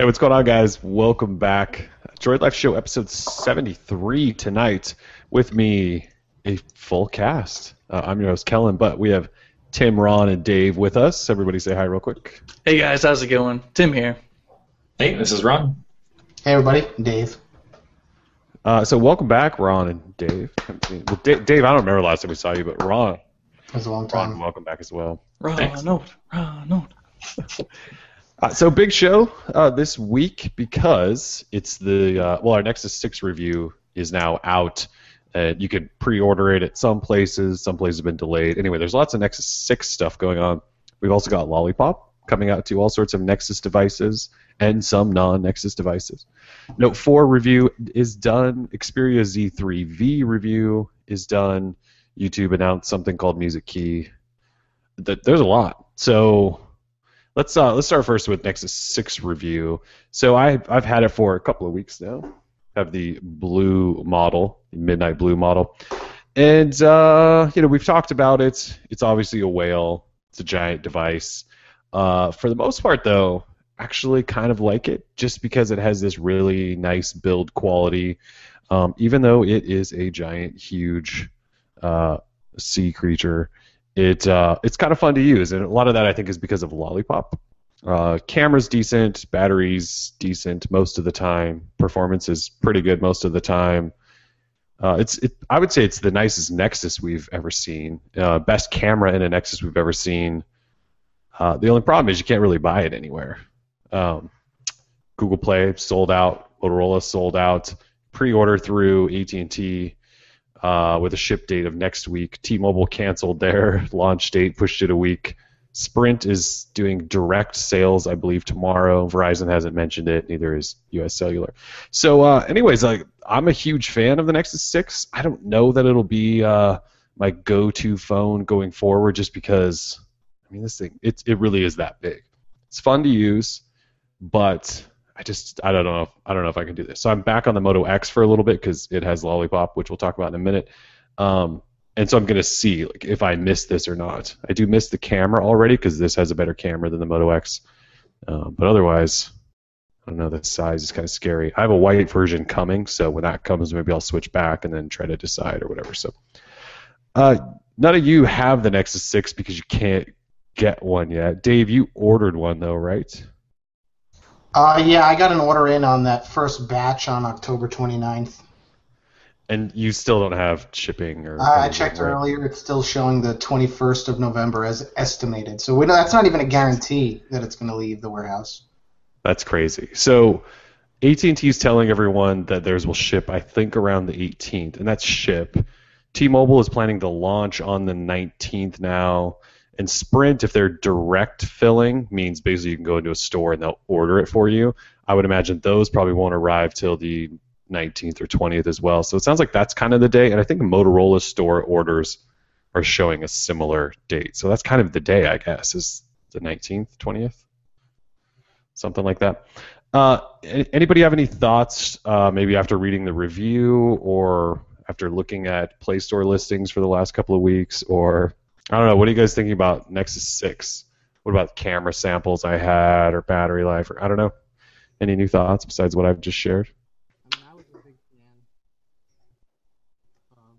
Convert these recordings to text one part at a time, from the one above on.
Hey, what's going on, guys? Welcome back. Droid Life Show, episode 73 tonight. With me, a full cast. Uh, I'm your host, Kellen, but we have Tim, Ron, and Dave with us. Everybody say hi real quick. Hey guys, how's it going? Tim here. Hey, this is Ron. Hey everybody, Dave. Uh, so welcome back, Ron and Dave. Well, Dave, Dave, I don't remember last time we saw you, but Ron, It was a long time. Ron, time. welcome back as well. Ron, Thanks. Ronald, Ronald. Uh, so big show uh, this week because it's the uh, well, our Nexus Six review is now out. You can pre-order it at some places. Some places have been delayed. Anyway, there's lots of Nexus Six stuff going on. We've also got Lollipop coming out to all sorts of Nexus devices and some non-Nexus devices. Note 4 review is done. Xperia Z3V review is done. YouTube announced something called Music Key. Th- There's a lot. So let's uh, let's start first with Nexus 6 review. So I I've had it for a couple of weeks now. Have the blue model, the midnight blue model, and uh, you know we've talked about it. It's obviously a whale. It's a giant device. Uh, for the most part, though, actually kind of like it, just because it has this really nice build quality. Um, even though it is a giant, huge uh, sea creature, it uh, it's kind of fun to use, and a lot of that I think is because of Lollipop. Uh, camera's decent, batteries decent most of the time, performance is pretty good most of the time. Uh, it's it, I would say it's the nicest Nexus we've ever seen, uh, best camera in a Nexus we've ever seen. Uh, the only problem is you can't really buy it anywhere. Um, Google Play sold out, Motorola sold out, pre-order through AT&T uh, with a ship date of next week. T-Mobile canceled their launch date, pushed it a week. Sprint is doing direct sales, I believe, tomorrow. Verizon hasn't mentioned it, neither is U.S. Cellular. So, uh, anyways, like I'm a huge fan of the Nexus 6. I don't know that it'll be uh, my go-to phone going forward, just because I mean, this thing it it really is that big. It's fun to use, but I just I don't know if, I don't know if I can do this. So I'm back on the Moto X for a little bit because it has Lollipop, which we'll talk about in a minute. Um, and so I'm gonna see like if I miss this or not. I do miss the camera already because this has a better camera than the Moto X, um, but otherwise. I don't know. The size is kind of scary. I have a white version coming, so when that comes, maybe I'll switch back and then try to decide or whatever. So, uh, none of you have the Nexus Six because you can't get one yet. Dave, you ordered one though, right? Uh, yeah, I got an order in on that first batch on October 29th. And you still don't have shipping or. Uh, I checked right? earlier; it's still showing the 21st of November as estimated. So that's not even a guarantee that it's going to leave the warehouse. That's crazy. So, AT&T is telling everyone that theirs will ship, I think, around the 18th, and that's ship. T-Mobile is planning to launch on the 19th now, and Sprint, if they're direct filling, means basically you can go into a store and they'll order it for you. I would imagine those probably won't arrive till the 19th or 20th as well. So it sounds like that's kind of the day, and I think Motorola store orders are showing a similar date. So that's kind of the day, I guess, is the 19th, 20th, something like that. Uh, anybody have any thoughts? Uh, maybe after reading the review, or after looking at Play Store listings for the last couple of weeks, or I don't know. What are you guys thinking about Nexus Six? What about camera samples I had, or battery life, or I don't know. Any new thoughts besides what I've just shared? I mean, I was a big fan of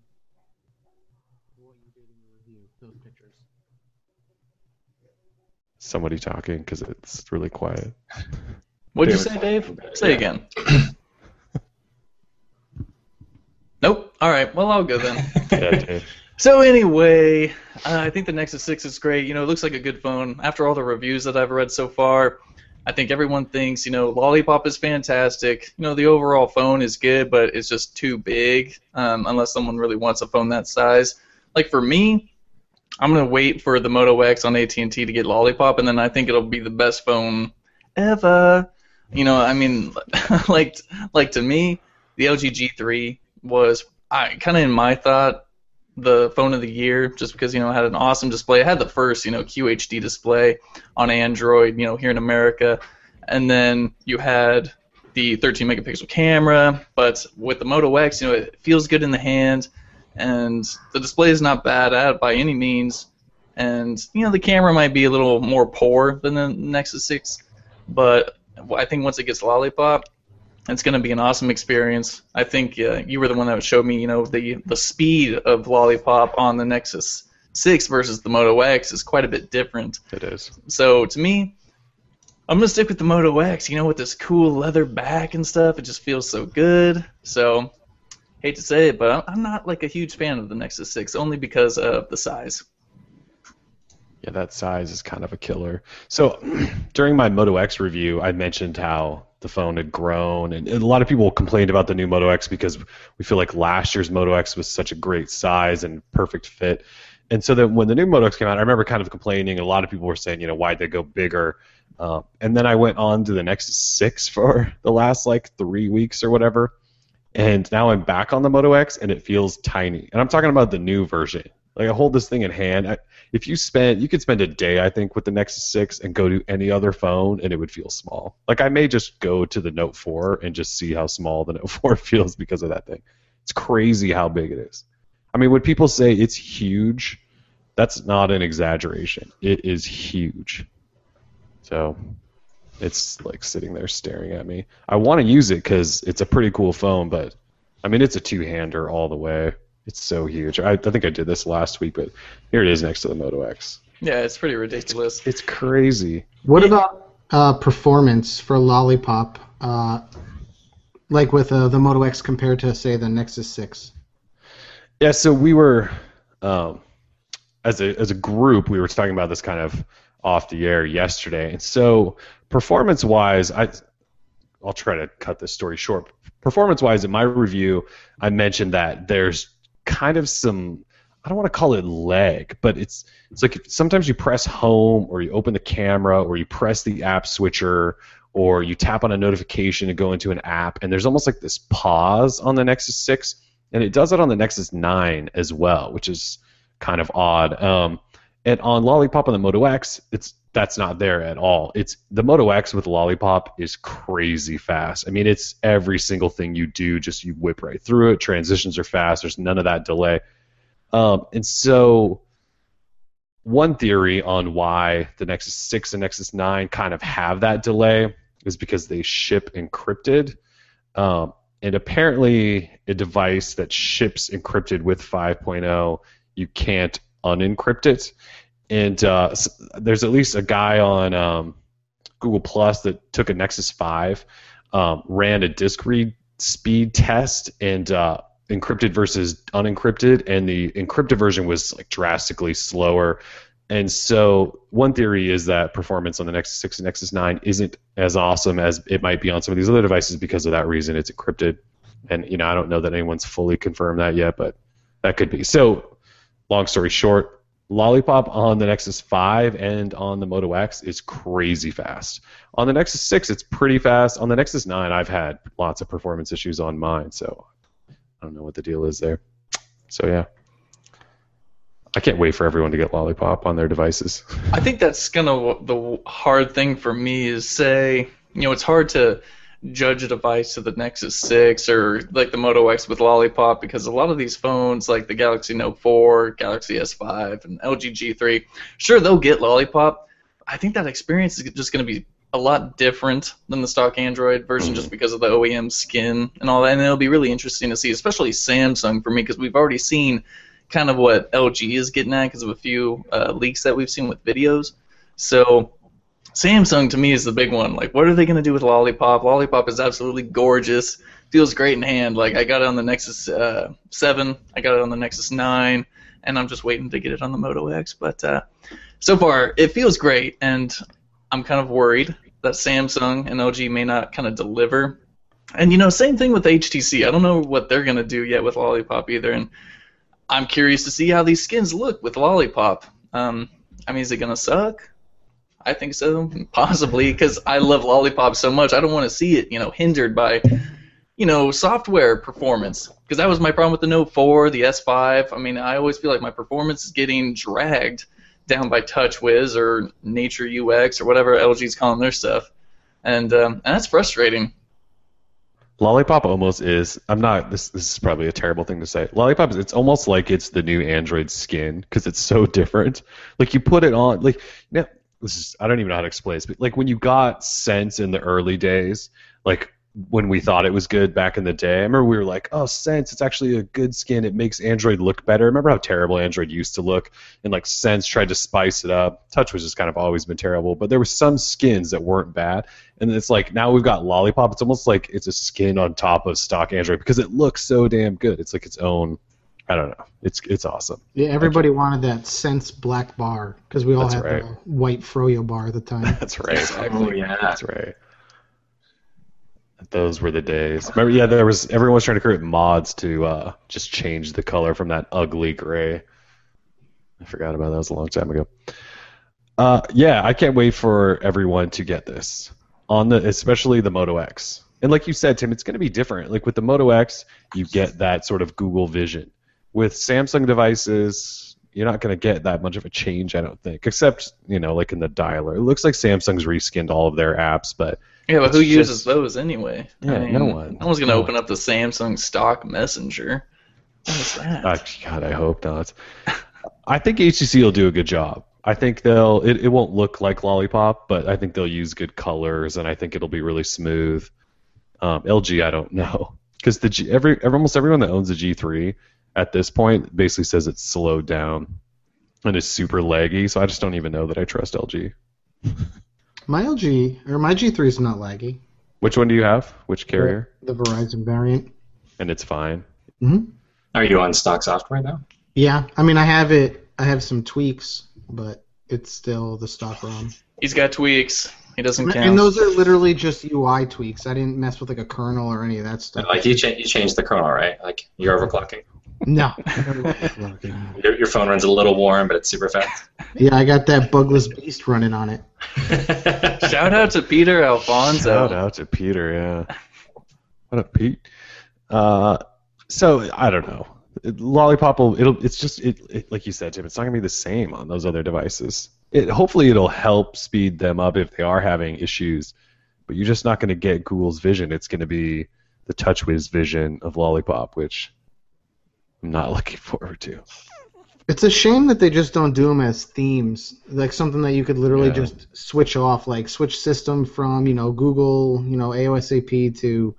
what you did in your review, those pictures. Somebody talking because it's really quiet. What'd you say, Dave? Say again. nope. All right. Well, I'll go then. Yeah, Dave. So anyway, uh, I think the Nexus 6 is great. You know, it looks like a good phone. After all the reviews that I've read so far, I think everyone thinks, you know, Lollipop is fantastic. You know, the overall phone is good, but it's just too big um, unless someone really wants a phone that size. Like for me, I'm gonna wait for the Moto X on AT&T to get Lollipop, and then I think it'll be the best phone ever. You know, I mean, like like to me, the LG G3 was I kind of in my thought the phone of the year just because you know it had an awesome display. It had the first you know QHD display on Android, you know here in America, and then you had the 13 megapixel camera. But with the Moto X, you know it feels good in the hand, and the display is not bad at by any means. And you know the camera might be a little more poor than the Nexus 6, but I think once it gets Lollipop, it's going to be an awesome experience. I think uh, you were the one that showed me, you know, the the speed of Lollipop on the Nexus 6 versus the Moto X is quite a bit different. It is. So to me, I'm gonna stick with the Moto X. You know, with this cool leather back and stuff, it just feels so good. So, hate to say it, but I'm- I'm not like a huge fan of the Nexus 6, only because of the size. Yeah, that size is kind of a killer. So during my Moto X review, I mentioned how the phone had grown, and, and a lot of people complained about the new Moto X because we feel like last year's Moto X was such a great size and perfect fit. And so then when the new Moto X came out, I remember kind of complaining. A lot of people were saying, you know, why'd they go bigger? Uh, and then I went on to the Nexus 6 for the last like three weeks or whatever. And now I'm back on the Moto X, and it feels tiny. And I'm talking about the new version. Like I hold this thing in hand. I, if you spend, you could spend a day, I think, with the Nexus 6 and go to any other phone, and it would feel small. Like I may just go to the Note 4 and just see how small the Note 4 feels because of that thing. It's crazy how big it is. I mean, when people say it's huge, that's not an exaggeration. It is huge. So it's like sitting there staring at me. I want to use it because it's a pretty cool phone, but I mean, it's a two-hander all the way. It's so huge. I, I think I did this last week, but here it is next to the Moto X. Yeah, it's pretty ridiculous. It's crazy. What about uh, performance for Lollipop? Uh, like with uh, the Moto X compared to say the Nexus 6. Yeah, so we were, um, as a as a group, we were talking about this kind of off the air yesterday, and so performance wise, I I'll try to cut this story short. Performance wise, in my review, I mentioned that there's kind of some I don't want to call it lag, but it's it's like sometimes you press home or you open the camera or you press the app switcher or you tap on a notification to go into an app and there's almost like this pause on the Nexus 6 and it does it on the Nexus 9 as well, which is kind of odd. Um, and on Lollipop on the Moto X, it's that's not there at all. It's the Moto X with Lollipop is crazy fast. I mean, it's every single thing you do, just you whip right through it. Transitions are fast. There's none of that delay. Um, and so, one theory on why the Nexus 6 and Nexus 9 kind of have that delay is because they ship encrypted. Um, and apparently, a device that ships encrypted with 5.0, you can't unencrypt it. And uh, there's at least a guy on um, Google Plus that took a Nexus 5, um, ran a disk read speed test, and uh, encrypted versus unencrypted, and the encrypted version was like drastically slower. And so one theory is that performance on the Nexus 6 and Nexus 9 isn't as awesome as it might be on some of these other devices because of that reason. It's encrypted, and you know I don't know that anyone's fully confirmed that yet, but that could be. So, long story short, Lollipop on the Nexus 5 and on the Moto X is crazy fast. On the Nexus 6, it's pretty fast. On the Nexus 9, I've had lots of performance issues on mine, so I don't know what the deal is there. So yeah. I can't wait for everyone to get Lollipop on their devices. I think that's kind of the hard thing for me is say, you know, it's hard to judge a device to the Nexus 6 or like the Moto X with Lollipop because a lot of these phones, like the Galaxy Note 4, Galaxy S5, and LG G3, sure they'll get Lollipop. I think that experience is just going to be a lot different than the stock Android version just because of the OEM skin and all that. And it'll be really interesting to see, especially Samsung for me, because we've already seen kind of what LG is getting at because of a few uh, leaks that we've seen with videos. So Samsung to me is the big one. Like, what are they going to do with Lollipop? Lollipop is absolutely gorgeous. Feels great in hand. Like, I got it on the Nexus uh, 7. I got it on the Nexus 9. And I'm just waiting to get it on the Moto X. But uh, so far, it feels great. And I'm kind of worried that Samsung and LG may not kind of deliver. And, you know, same thing with HTC. I don't know what they're going to do yet with Lollipop either. And I'm curious to see how these skins look with Lollipop. Um, I mean, is it going to suck? I think so, possibly, because I love Lollipop so much. I don't want to see it, you know, hindered by, you know, software performance. Because that was my problem with the Note 4, the S5. I mean, I always feel like my performance is getting dragged down by TouchWiz or Nature UX or whatever LG's calling their stuff, and um, and that's frustrating. Lollipop almost is. I'm not. This this is probably a terrible thing to say. Lollipop is. It's almost like it's the new Android skin because it's so different. Like you put it on. Like now, this is I don't even know how to explain this, but like when you got Sense in the early days, like when we thought it was good back in the day. I remember we were like, "Oh, Sense, it's actually a good skin. It makes Android look better." Remember how terrible Android used to look, and like Sense tried to spice it up. TouchWiz just kind of always been terrible, but there were some skins that weren't bad. And it's like now we've got Lollipop. It's almost like it's a skin on top of stock Android because it looks so damn good. It's like its own. I don't know. It's it's awesome. Yeah, everybody wanted that Sense black bar because we all That's had right. the white Froyo bar at the time. That's right. Oh yeah. That's right. Those were the days. Remember, yeah, there was everyone was trying to create mods to uh, just change the color from that ugly gray. I forgot about that. That was a long time ago. Uh, yeah, I can't wait for everyone to get this on the, especially the Moto X. And like you said, Tim, it's going to be different. Like with the Moto X, you get that sort of Google Vision. With Samsung devices, you're not going to get that much of a change, I don't think. Except, you know, like in the dialer, it looks like Samsung's reskinned all of their apps, but Yeah, but who uses those anyway? Yeah, I mean, no one. No one's gonna No open up the Samsung stock Messenger. What is that? Uh, God, I hope not. I think HTC will do a good job. I think they'll. It, it won't look like Lollipop, but I think they'll use good colors, and I think it'll be really smooth. Um, LG, I don't know, because the G, every, every almost everyone that owns a G3 at this point basically says it's slowed down and is super laggy. So I just don't even know that I trust LG. My LG or my G3 is not laggy. Which one do you have? Which carrier? The Verizon variant. And it's fine. hmm Are you on stock software now? Yeah, I mean I have it. I have some tweaks, but it's still the stock ROM. He's got tweaks. He doesn't count. And those are literally just UI tweaks. I didn't mess with like a kernel or any of that stuff. Like you, cha- you changed the kernel, right? Like you're overclocking. No. Your, your phone runs a little warm, but it's super fast. yeah, I got that bugless beast running on it. Shout out to Peter Alfonso. Shout out to Peter, yeah. What up, Pete? Uh, so I don't know. It- Lollipop will. It'll. It's just. It, it. Like you said, Tim. It's not gonna be the same on those other devices. It. Hopefully, it'll help speed them up if they are having issues. But you're just not gonna get Google's vision. It's gonna be the TouchWiz vision of Lollipop, which I'm not looking forward to. It's a shame that they just don't do them as themes, like something that you could literally Yeah. just switch off, like switch system from you know Google, you know AOSP to,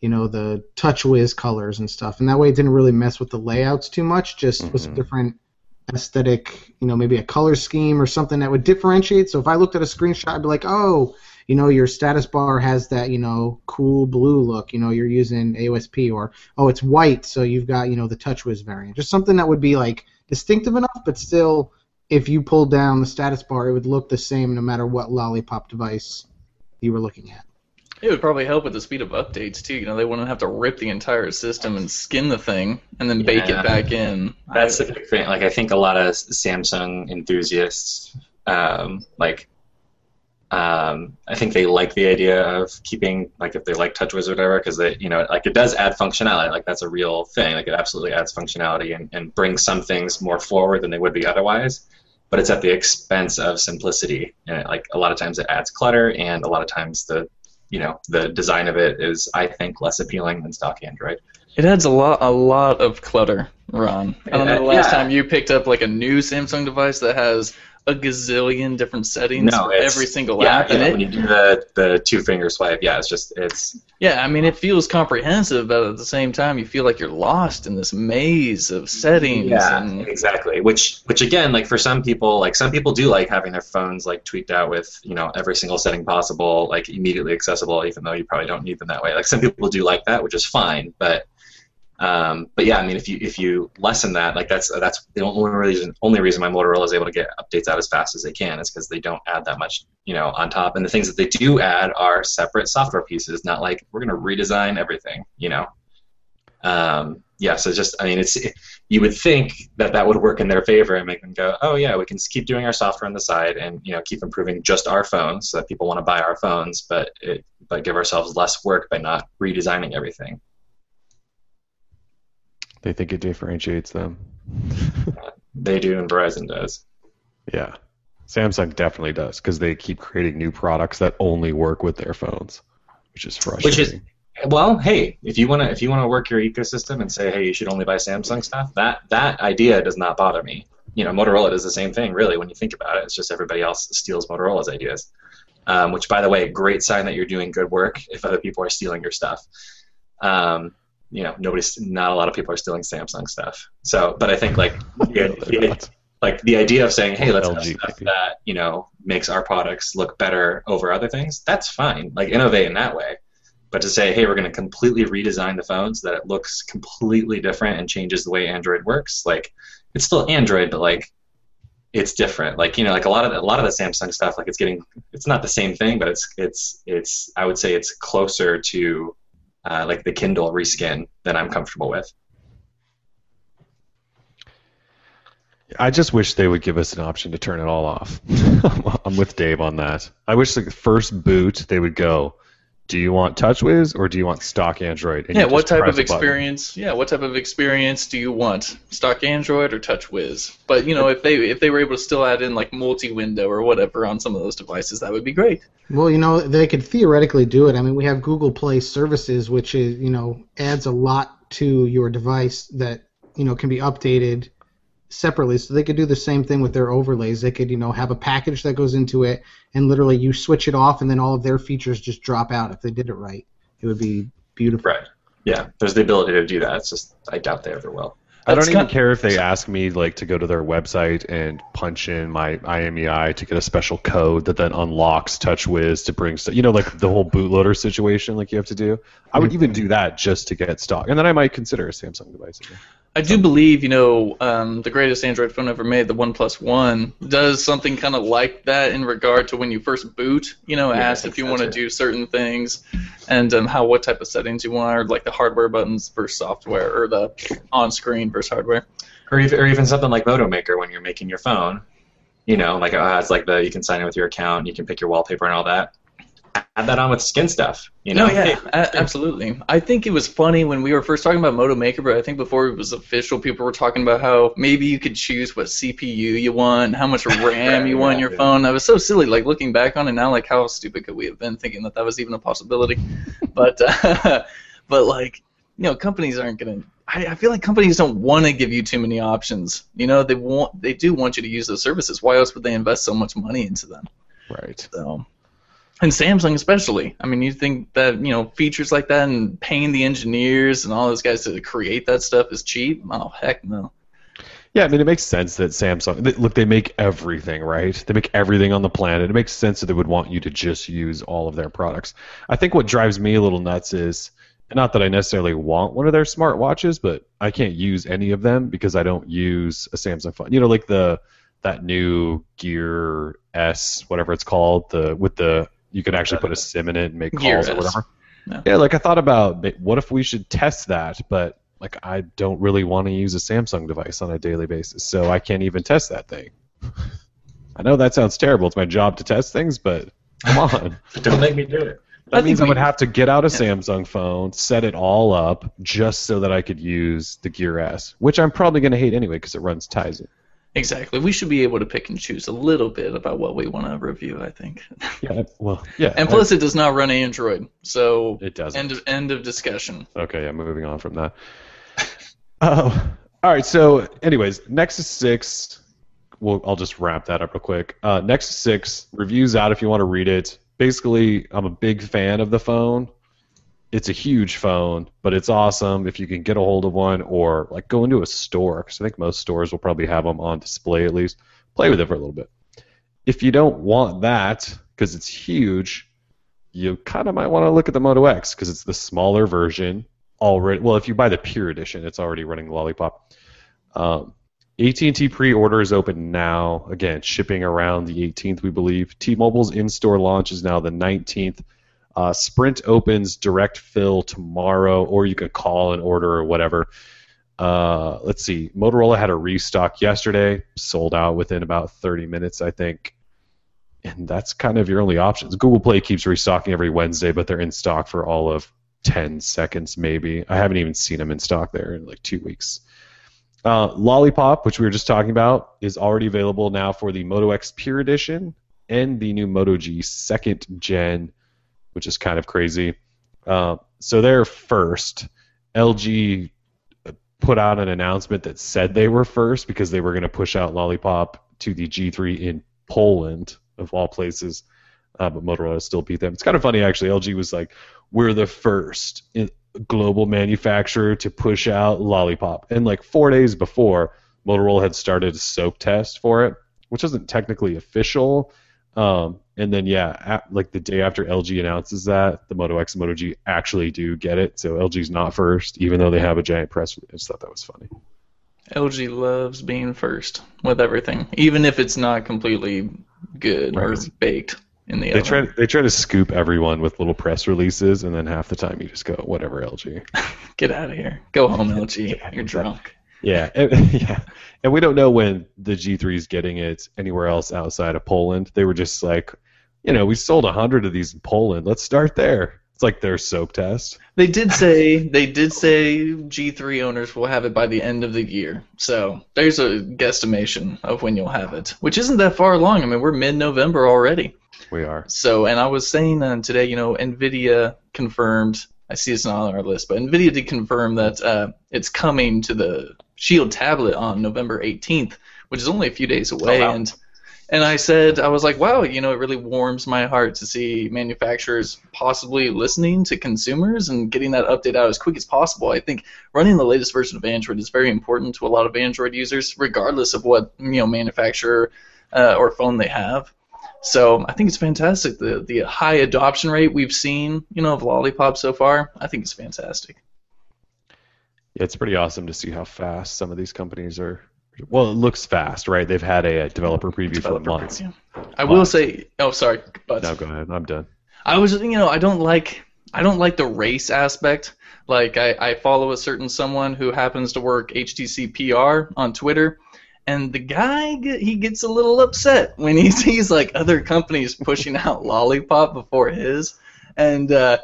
you know the TouchWiz colors and stuff, and that way it didn't really mess with the layouts too much. Just with some Mhm. different aesthetic, you know, maybe a color scheme or something that would differentiate. So if I looked at a screenshot, I'd be like, oh, you know, your status bar has that, you know, cool blue look. You know, you're using AOSP, or oh, it's white, so you've got you know the TouchWiz variant. Just something that would be like distinctive enough, but still, if you pulled down the status bar, it would look the same no matter what lollipop device you were looking at. It would probably help with the speed of updates too. You know, they wouldn't have to rip the entire system and skin the thing and then bake it back in. That's the big thing. Like I think a lot of Samsung enthusiasts, um, like, um, I think they like the idea of keeping like if they like TouchWiz or whatever, because they, you know, like it does add functionality. Like that's a real thing. Like it absolutely adds functionality and, and brings some things more forward than they would be otherwise. But it's at the expense of simplicity, and it, like a lot of times it adds clutter, and a lot of times the, you know, the design of it is, I think, less appealing than stock Android. It adds a lot, a lot of clutter, Ron. I don't know the last yeah. time you picked up like a new Samsung device that has a gazillion different settings No, for every single yeah, app in yeah, it. when you do the the two finger swipe, yeah, it's just it's Yeah, I mean it feels comprehensive, but at the same time you feel like you're lost in this maze of settings. yeah, and exactly. Which which again, like for some people, like some people do like having their phones like tweaked out with you know every single setting possible, like immediately accessible, even though you probably don't need them that way. Like some people do like that, which is fine, but. Um, but yeah, I mean, if you if you lessen that, like that's that's the only reason only reason my Motorola is able to get updates out as fast as they can is because they don't add that much, you know, on top. And the things that they do add are separate software pieces, not like we're gonna redesign everything, you know. Um, yeah, so just I mean, it's you would think that that would work in their favor and make them go, oh yeah, we can keep doing our software on the side and you know keep improving just our phones so that people want to buy our phones, but it, but give ourselves less work by not redesigning everything. They think it differentiates them. They do, and Verizon does. Yeah. Samsung definitely does because they keep creating new products that only work with their phones, which is frustrating. Which is well, hey, if you wanna if you wanna work your ecosystem and say, hey, you should only buy Samsung stuff, that that idea does not bother me. you know, Motorola does the same thing, really, when you think about it. It's just everybody else steals Motorola's ideas. Um, which, by the way, great sign that you're doing good work if other people are stealing your stuff. Um, you know, nobody's, not a lot of people are stealing Samsung stuff. So, but I think like, the, the, like the idea of saying, hey, let's have stuff that you know makes our products look better over other things. That's fine. Like innovate in that way. But to say, hey, we're going to completely redesign the phone so that it looks completely different and changes the way Android works, like it's still Android, but like it's different. Like you know, like a lot of the, a lot of the Samsung stuff, like it's getting, it's not the same thing, but it's it's it's I would say it's closer to uh, like the Kindle reskin than I'm comfortable with. I just wish they would give us an option to turn it all off. I'm with Dave on that. I wish the first boot they would go, do you want TouchWiz or do you want stock Android? And Yeah, what type of a button. experience? Yeah, what type of experience do you want? Stock Android or TouchWiz? But you know, if they if they were able to still add in like multi-window or whatever on some of those devices, that would be great. Well, you know, they could theoretically do it. I mean, we have Google Play Services, which is, you know, adds a lot to your device that, you know, can be updated separately. So they could do the same thing with their overlays. They could, you know, have a package that goes into it, and literally you switch it off, and then all of their features just drop out if they did it right. It would be beautiful. Right. Yeah, there's the ability to do that. It's just I doubt they ever will. I don't That's even care if they ask me like to go to their website and punch in my IMEI to get a special code that then unlocks TouchWiz to bring stuff. You know, like the whole bootloader situation, like you have to do. I would mm-hmm. even do that just to get stock, and then I might consider a Samsung device. Again. I do believe, you know, um, the greatest Android phone ever made, the OnePlus One, does something kind of like that in regard to when you first boot. You know, Yeah, asks if you want to do certain things, and um, how what type of settings you want, or like the hardware buttons versus software, or the on-screen versus hardware. or even, or even something like Moto Maker when you're making your phone. You know, like it has like the you can sign in with your account, you can pick your wallpaper and all that. Add that on with skin stuff. You know, No, yeah, a- absolutely. I think it was funny when we were first talking about Moto Maker, but I think before it was official, people were talking about how maybe you could choose what CPU you want, how much RAM you want in your Yeah. phone. That was so silly. Like looking back on it now, like how stupid could we have been thinking that that was even a possibility? but, uh, but like, you know, companies aren't gonna. I, I feel like companies don't want to give you too many options. You know, they want, they do want you to use those services. Why else would they invest so much money into them? Right. So, and Samsung especially. I mean, you think that you know features like that and paying the engineers and all those guys to create that stuff is cheap? Oh heck no. Yeah, I mean, it makes sense that Samsung. Look, they make everything, right? They make everything on the planet. It makes sense that they would want you to just use all of their products. I think what drives me a little nuts is, not that I necessarily want one of their smartwatches, but I can't use any of them because I don't use a Samsung phone. You know, like the that new Gear S, whatever it's called, the with the you can actually put a SIM in it and make calls or whatever. Yeah. yeah, like I thought about, what if we should test that? But like I don't really want to use a Samsung device on a daily basis, so I can't even test that thing. I know that sounds terrible. It's my job to test things, but come on. don't make me do it. That I think means I would have to get out a Yeah. Samsung phone, set it all up, just so that I could use the Gear S, which I'm probably going to hate anyway because it runs Tizen. Exactly. We should be able to pick and choose a little bit about what we want to review. I think. Yeah, well, yeah. And plus, it does not run Android, so it doesn't. end of end of discussion. Okay, yeah, moving on from that. Uh, all right, so anyways, Nexus 6, well, I'll just wrap that up real quick. Uh, Nexus 6, reviews out if you want to read it. Basically, I'm a big fan of the phone. It's a huge phone, but it's awesome if you can get a hold of one or like go into a store, because I think most stores will probably have them on display at least. Play with it for a little bit. If you don't want that, because it's huge, you kind of might want to look at the Moto X because it's the smaller version already. Well, if you buy the Pure Edition, it's already running Lollipop. Um, AT&T pre-order is open now. Again, shipping around the 18th, we believe. T-Mobile's in-store launch is now the 19th. Uh, Sprint opens direct fill tomorrow, or you can call and order or whatever. Uh, let's see. Motorola had a restock yesterday, sold out within about 30 minutes, I think and that's kind of your only options. Google Play keeps restocking every Wednesday, but they're in stock for all of 10 seconds, maybe. I haven't even seen them in stock there in like two weeks. Uh, Lollipop, which we were just talking about, is already available now for the Moto X Pure Edition and the new Moto G second gen, which is kind of crazy. Uh, so they're first. LG put out an announcement that said they were first because they were going to push out Lollipop to the G3 in Poland, of all places. Uh, but Motorola still beat them. It's kind of funny, actually. LG was like, we're the first global manufacturer to push out Lollipop. And like four days before, Motorola had started a soak test for it, which isn't technically official. Um, and then yeah, at, like the day after LG announces that, the Moto X and Moto G actually do get it. So LG's not first, even though they have a giant press. I just thought that was funny. LG loves being first with everything, even if it's not completely good or Right. baked in the They oven. try they try to scoop everyone with little press releases, and then half the time you just go whatever LG. Get out of here. Go home, LG. You're drunk. Yeah, yeah, and we don't know when the G3 is getting it anywhere else outside of Poland. They were just like, you know, we sold a hundred of these in Poland. Let's start there. It's like their soak test. They did say they did say G3 owners will have it by the end of the year. So there's a guesstimation of when you'll have it, which isn't that far along. I mean, we're mid-November already. We are. So, and I was saying uh, today, you know, Nvidia confirmed. I see it's not on our list, but Nvidia did confirm that uh, it's coming to the Shield tablet on November 18th, which is only a few days away. wow. And and I said, I was like, wow, you know, it really warms my heart to see manufacturers possibly listening to consumers and getting that update out as quick as possible. I think running the latest version of Android is very important to a lot of Android users, regardless of what you know manufacturer uh, or phone they have. So I think it's fantastic. The the high adoption rate we've seen, you know, of Lollipop so far, I think it's fantastic. Yeah, it's pretty awesome to see how fast some of these companies are. Well, it looks fast, right? They've had a, developer preview for months. preview. I will Months. say, oh sorry, but No, go ahead. I'm done. I was, you know, I don't like, I don't like the race aspect. Like, I, I follow a certain someone who happens to work HTC PR on Twitter, and the guy he gets a little upset when he sees like other companies pushing out Lollipop before his, and uh,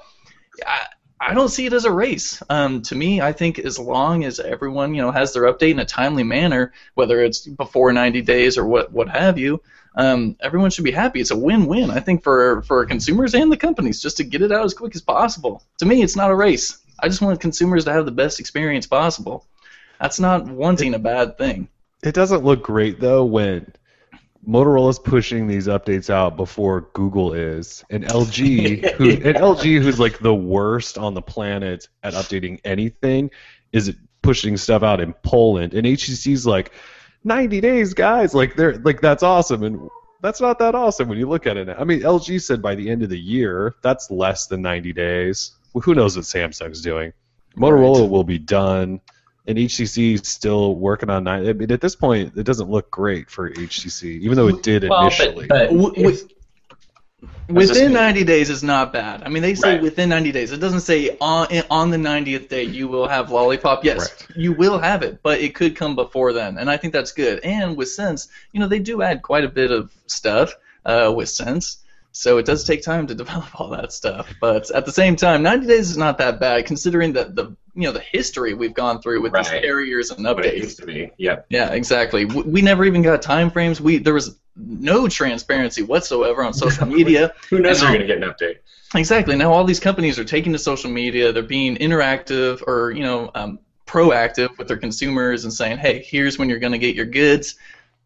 I, don't see it as a race. Um, to me, I think as long as everyone, you know, has their update in a timely manner, whether it's before 90 days or what what have you, um, everyone should be happy. It's a win-win, I think, for for consumers and the companies, just to get it out as quick as possible. To me, it's not a race. I just want consumers to have the best experience possible. That's not wanting a bad thing. It doesn't look great though when Motorola's pushing these updates out before Google is, and LG, who and LG, who's like the worst on the planet at updating anything, is pushing stuff out in Poland, and HTC's like, 90 days, guys, like they're like that's awesome, and that's not that awesome when you look at it. I mean, LG said by the end of the year, that's less than 90 days. Well, who knows what Samsung's doing? Motorola Right. will be done and HTC is still working on nine. I mean, at this point, it doesn't look great for HTC, even though it did Well, initially. but, but W- if- Within 90 days is not bad. I mean, they say Right. within 90 days. It doesn't say on on the 90th day you will have lollipop. Yes, Right. you will have it, but it could come before then, and I think that's good. And with Sense, you know, they do add quite a bit of stuff uh, with Sense, so it does take time to develop all that stuff. But at the same time, 90 days is not that bad considering that the you know the history we've gone through with these carriers and updates. used to be. Yep. Yeah, exactly. We, we never even got time frames. We there was no transparency whatsoever on social media. Who knows you're going to get an update? Exactly. Now all these companies are taking to social media. They're being interactive or you know um, proactive with their consumers and saying, "Hey, here's when you're going to get your goods.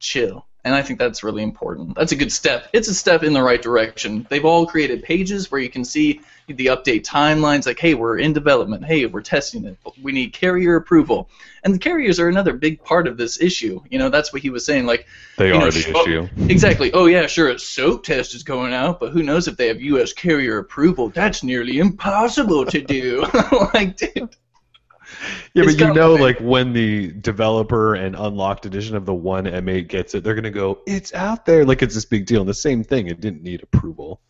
Chill." And I think that's really important. That's a good step. It's a step in the right direction. They've all created pages where you can see the update timelines. Like, hey, we're in development. Hey, we're testing it. We need carrier approval. And the carriers are another big part of this issue. You know, that's what he was saying. Like, they are know, the oh, issue. Exactly. Oh yeah, sure. A soak test is going out, but who knows if they have U.S. carrier approval? That's nearly impossible to do. like, dude. Yeah, but you know, like when the developer and unlocked edition of the one M8 gets it, they're gonna go, "It's out there!" Like it's this big deal. And the same thing, it didn't need approval.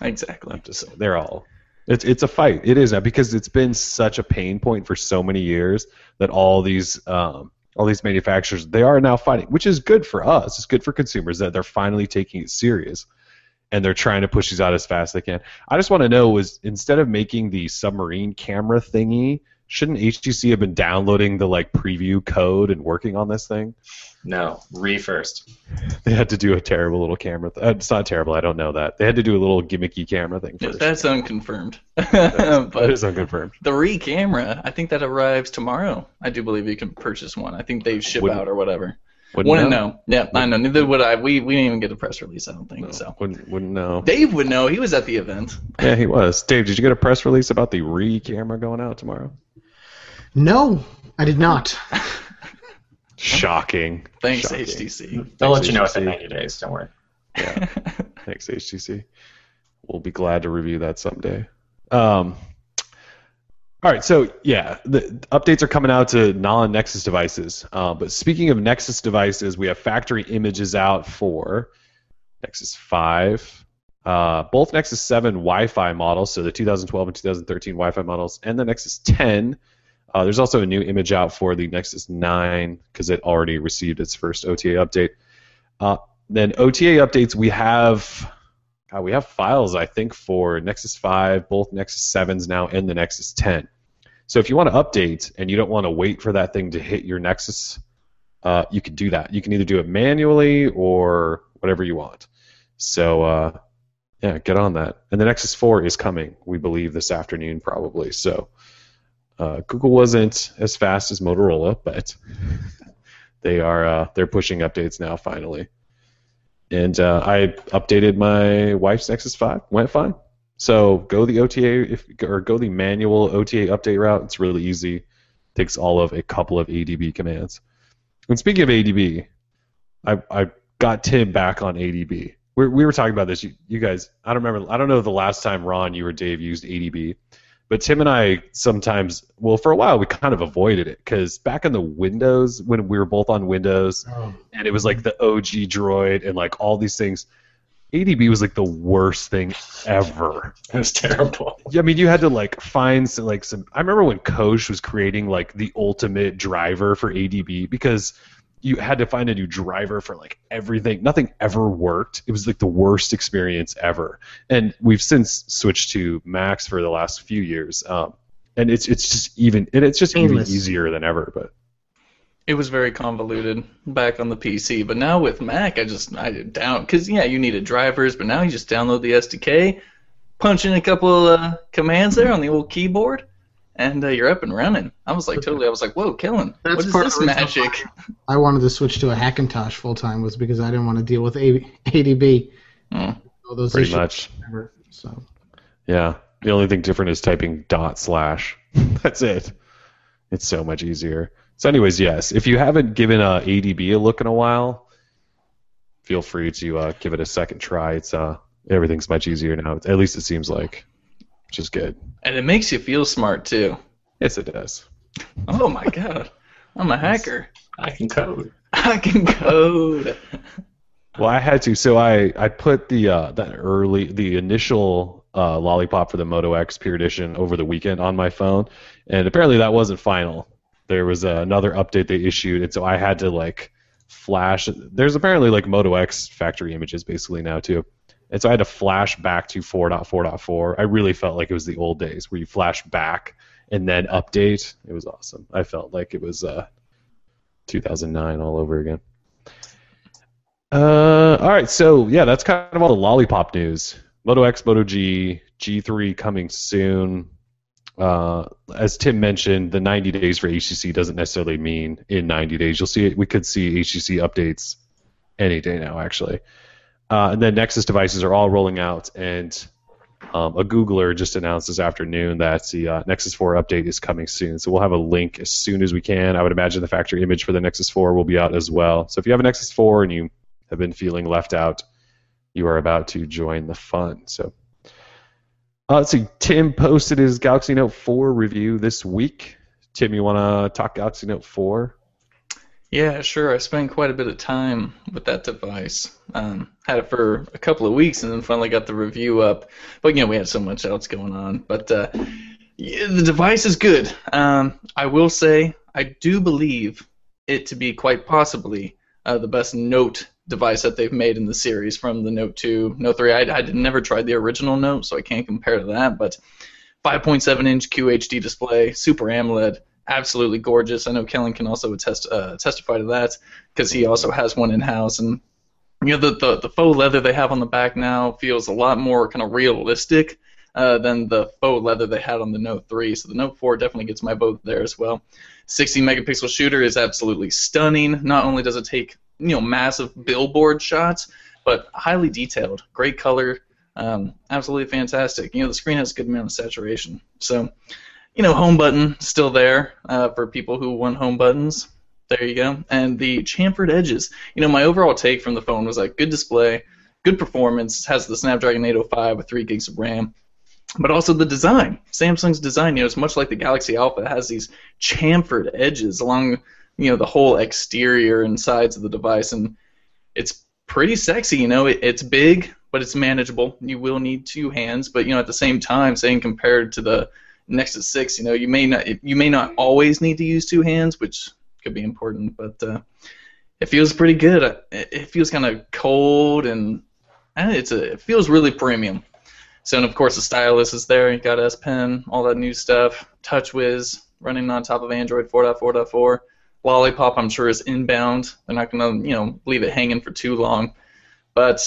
Exactly. I'm just saying, they're all. It's it's a fight. It is now because it's been such a pain point for so many years that all these um, all these manufacturers they are now fighting, which is good for us. It's good for consumers that they're finally taking it serious and they're trying to push these out as fast as they can. I just want to know was instead of making the submarine camera thingy shouldn't HTC have been downloading the like preview code and working on this thing? No, re first. They had to do a terrible little camera. Th- uh, it's not terrible. I don't know that. They had to do a little gimmicky camera thing first. That's unconfirmed. that but is unconfirmed. the re camera, I think that arrives tomorrow. I do believe you can purchase one. I think they ship Wouldn't- out or whatever. Wouldn't Wouldn't know. know. Yeah, I know. Neither would I. We we didn't even get a press release. I don't think No, so. Wouldn't, wouldn't know. Dave would know. He was at the event. Yeah, he was. Dave, did you get a press release about the re camera going out tomorrow? No, I did not. Shocking. Thanks, Shocking. HTC. They'll let you know HTC. within 90 days. Don't worry. Yeah. Thanks, HTC. We'll be glad to review that someday. Um, all right, so yeah, the updates are coming out to non-Nexus devices. Uh, but speaking of Nexus devices, we have factory images out for Nexus 5, uh, both Nexus 7 Wi-Fi models, so the 2012 and 2013 Wi-Fi models, and the Nexus 10. Uh, there's also a new image out for the Nexus 9 because it already received its first OTA update. Uh, then OTA updates, we have God, we have files I think for Nexus 5, both Nexus 7s now, and the Nexus 10. So if you want to update and you don't want to wait for that thing to hit your Nexus, uh, you can do that. You can either do it manually or whatever you want. So uh, yeah, get on that. And the Nexus 4 is coming, we believe, this afternoon probably. So uh, Google wasn't as fast as Motorola, but they are uh, they're pushing updates now finally and uh, I updated my wife's Nexus 5. Went fine. So go the OTA if or go the manual OTA update route. It's really easy. Takes all of a couple of ADB commands. And speaking of ADB, I I got Tim back on ADB. We we were talking about this. You, you guys, I don't remember. I don't know the last time Ron, you or Dave used ADB. But Tim and I sometimes, well, for a while we kind of avoided it because back in the Windows, when we were both on Windows, oh. and it was like the OG droid and like all these things. ADB was like the worst thing ever. It was terrible. Yeah, I mean, you had to like find some like some. I remember when Koush was creating like the ultimate driver for ADB because you had to find a new driver for like everything. Nothing ever worked. It was like the worst experience ever. And we've since switched to Macs for the last few years. Um, and it's it's just even and it's just Painless. even easier than ever. But It was very convoluted back on the PC, but now with Mac, I just I did down because yeah, you needed drivers, but now you just download the SDK, punch in a couple uh, commands there on the old keyboard, and uh, you're up and running. I was like totally, I was like, whoa, Kellen, That's what is part this the magic? I wanted to switch to a Hackintosh full time was because I didn't want to deal with A- ADB. Hmm. All those pretty issues. much. Ever, so Yeah. The only thing different is typing dot slash. That's it. It's so much easier. So, anyways, yes, if you haven't given uh, ADB a look in a while, feel free to uh, give it a second try. It's uh, everything's much easier now. At least it seems like, which is good. And it makes you feel smart too. Yes, it does. Oh my god, I'm a hacker. I can code. I can code. Well, I had to. So I I put the uh, that early the initial uh, lollipop for the Moto X Pure Edition over the weekend on my phone, and apparently that wasn't final. There was uh, another update they issued, and so I had to like flash. There's apparently like Moto X factory images basically now too, and so I had to flash back to 4.4.4. I really felt like it was the old days where you flash back and then update. It was awesome. I felt like it was uh, 2009 all over again. Uh, all right, so yeah, that's kind of all the lollipop news. Moto X, Moto G, G3 coming soon. Uh, as Tim mentioned, the 90 days for HTC doesn't necessarily mean in 90 days. You'll see it. We could see HTC updates any day now, actually. Uh, and then Nexus devices are all rolling out, and um, a Googler just announced this afternoon that the uh, Nexus 4 update is coming soon. So we'll have a link as soon as we can. I would imagine the factory image for the Nexus 4 will be out as well. So if you have a Nexus 4 and you have been feeling left out, you are about to join the fun. So, uh, let's see. Tim posted his Galaxy Note 4 review this week. Tim, you want to talk Galaxy Note 4? Yeah, sure. I spent quite a bit of time with that device. Um, had it for a couple of weeks, and then finally got the review up. But you know, we had so much else going on. But uh, yeah, the device is good. Um, I will say, I do believe it to be quite possibly uh, the best Note device that they've made in the series, from the Note 2, Note 3. I, I never tried the original Note, so I can't compare to that. But 5.7 inch QHD display, Super AMOLED, absolutely gorgeous. I know Kellen can also attest uh, testify to that because he also has one in house and. You know the, the the faux leather they have on the back now feels a lot more kind of realistic uh, than the faux leather they had on the Note 3. So the Note 4 definitely gets my vote there as well. 60 megapixel shooter is absolutely stunning. Not only does it take you know massive billboard shots, but highly detailed, great color, um, absolutely fantastic. You know the screen has a good amount of saturation. So you know home button still there uh, for people who want home buttons. There you go. And the chamfered edges. You know my overall take from the phone was like good display, good performance, has the Snapdragon 805 with 3 gigs of RAM but also the design. Samsung's design, you know, it's much like the Galaxy Alpha. It has these chamfered edges along, you know, the whole exterior and sides of the device, and it's pretty sexy. You know, it, it's big, but it's manageable. You will need two hands, but you know, at the same time, saying compared to the Nexus 6, you know, you may not you may not always need to use two hands, which could be important, but uh, it feels pretty good. It, it feels kind of cold and, and it's a, it feels really premium. So, and of course, the stylus is there. You got S Pen, all that new stuff. TouchWiz running on top of Android 4.4.4. Lollipop, I'm sure, is inbound. They're not going to, you know, leave it hanging for too long. But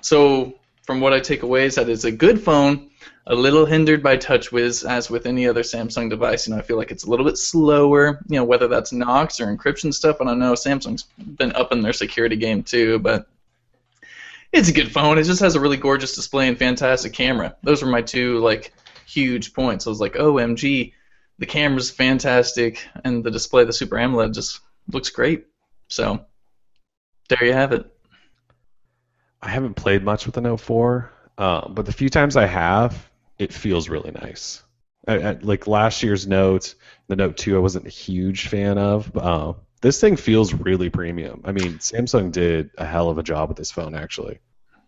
so, from what I take away is that it's a good phone, a little hindered by TouchWiz, as with any other Samsung device. You know, I feel like it's a little bit slower. You know, whether that's Knox or encryption stuff, I don't know. Samsung's been up in their security game too, but it's a good phone. It just has a really gorgeous display and fantastic camera. Those were my two like huge points. I was like, OMG, the camera's fantastic, and the display, the Super AMOLED, just looks great. So there you have it. I haven't played much with the Note 4, uh, but the few times I have, it feels really nice. I, I, like last year's Note, the Note 2, I wasn't a huge fan of. Uh, this thing feels really premium. I mean, Samsung did a hell of a job with this phone, actually.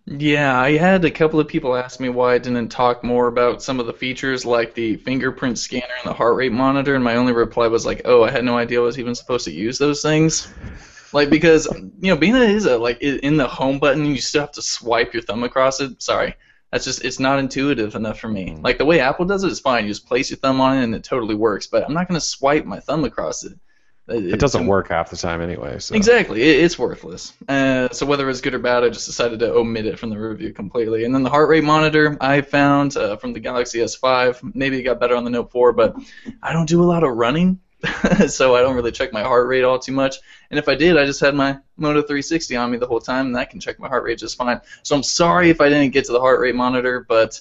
Yeah, I had a couple of people ask me why I didn't talk more about some of the features like the fingerprint scanner and the heart rate monitor, and my only reply was like, "Oh, I had no idea I was even supposed to use those things." Like because you know, being that it is a like in the home button, you still have to swipe your thumb across it. Sorry, that's just it's not intuitive enough for me. Like the way Apple does it is fine. You just place your thumb on it and it totally works. But I'm not gonna swipe my thumb across it. It doesn't work half the time anyway. So. Exactly, it, it's worthless. Uh, so whether it's good or bad, I just decided to omit it from the review completely. And then the heart rate monitor I found uh, from the Galaxy S5. Maybe it got better on the Note 4, but I don't do a lot of running, so I don't really check my heart rate all too much. And if I did, I just had my Moto 360 on me the whole time, and that can check my heart rate just fine. So I'm sorry if I didn't get to the heart rate monitor, but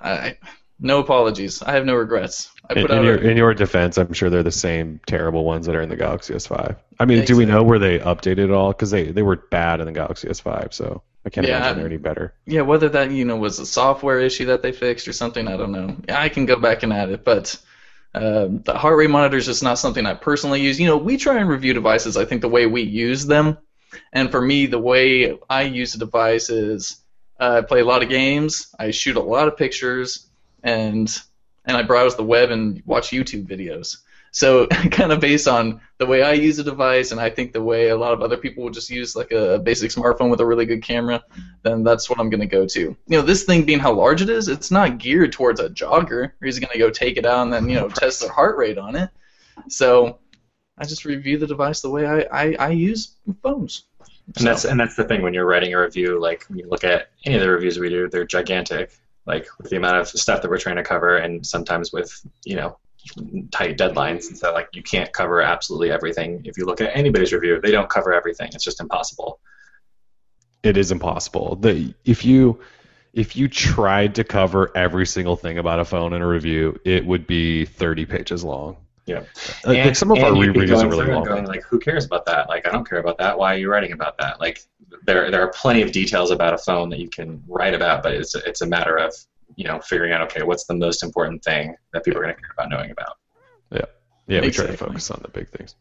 I no apologies. I have no regrets. I in, in, your, a, in your defense, I'm sure they're the same terrible ones that are in the Galaxy S5. I mean, exactly. do we know where they updated at all? Because they, they were bad in the Galaxy S5, so I can't yeah, imagine they're any better. Yeah, whether that you know was a software issue that they fixed or something, I don't know. I can go back and add it, but uh, the heart rate monitor is just not something I personally use. You know, we try and review devices. I think the way we use them, and for me, the way I use a device is uh, I play a lot of games, I shoot a lot of pictures and and I browse the web and watch YouTube videos. So kind of based on the way I use a device, and I think the way a lot of other people would just use like a basic smartphone with a really good camera, then that's what I'm gonna go to. You know, this thing being how large it is, it's not geared towards a jogger who's gonna go take it out and then you know test their heart rate on it. So I just review the device the way I, I, I use phones. And so. that's and that's the thing when you're writing a review. Like when you look at any of the reviews we do, they're gigantic like with the amount of stuff that we're trying to cover and sometimes with you know tight deadlines and so like you can't cover absolutely everything if you look at anybody's review they don't cover everything it's just impossible it is impossible the if you if you tried to cover every single thing about a phone in a review it would be 30 pages long yeah. Uh, like, and, some of our reviews are really long. Going, like, who cares about that? Like, I don't care about that. Why are you writing about that? Like, there there are plenty of details about a phone that you can write about, but it's it's a matter of you know figuring out okay, what's the most important thing that people are going to care about knowing about. Yeah. Yeah, we try to focus on the big things.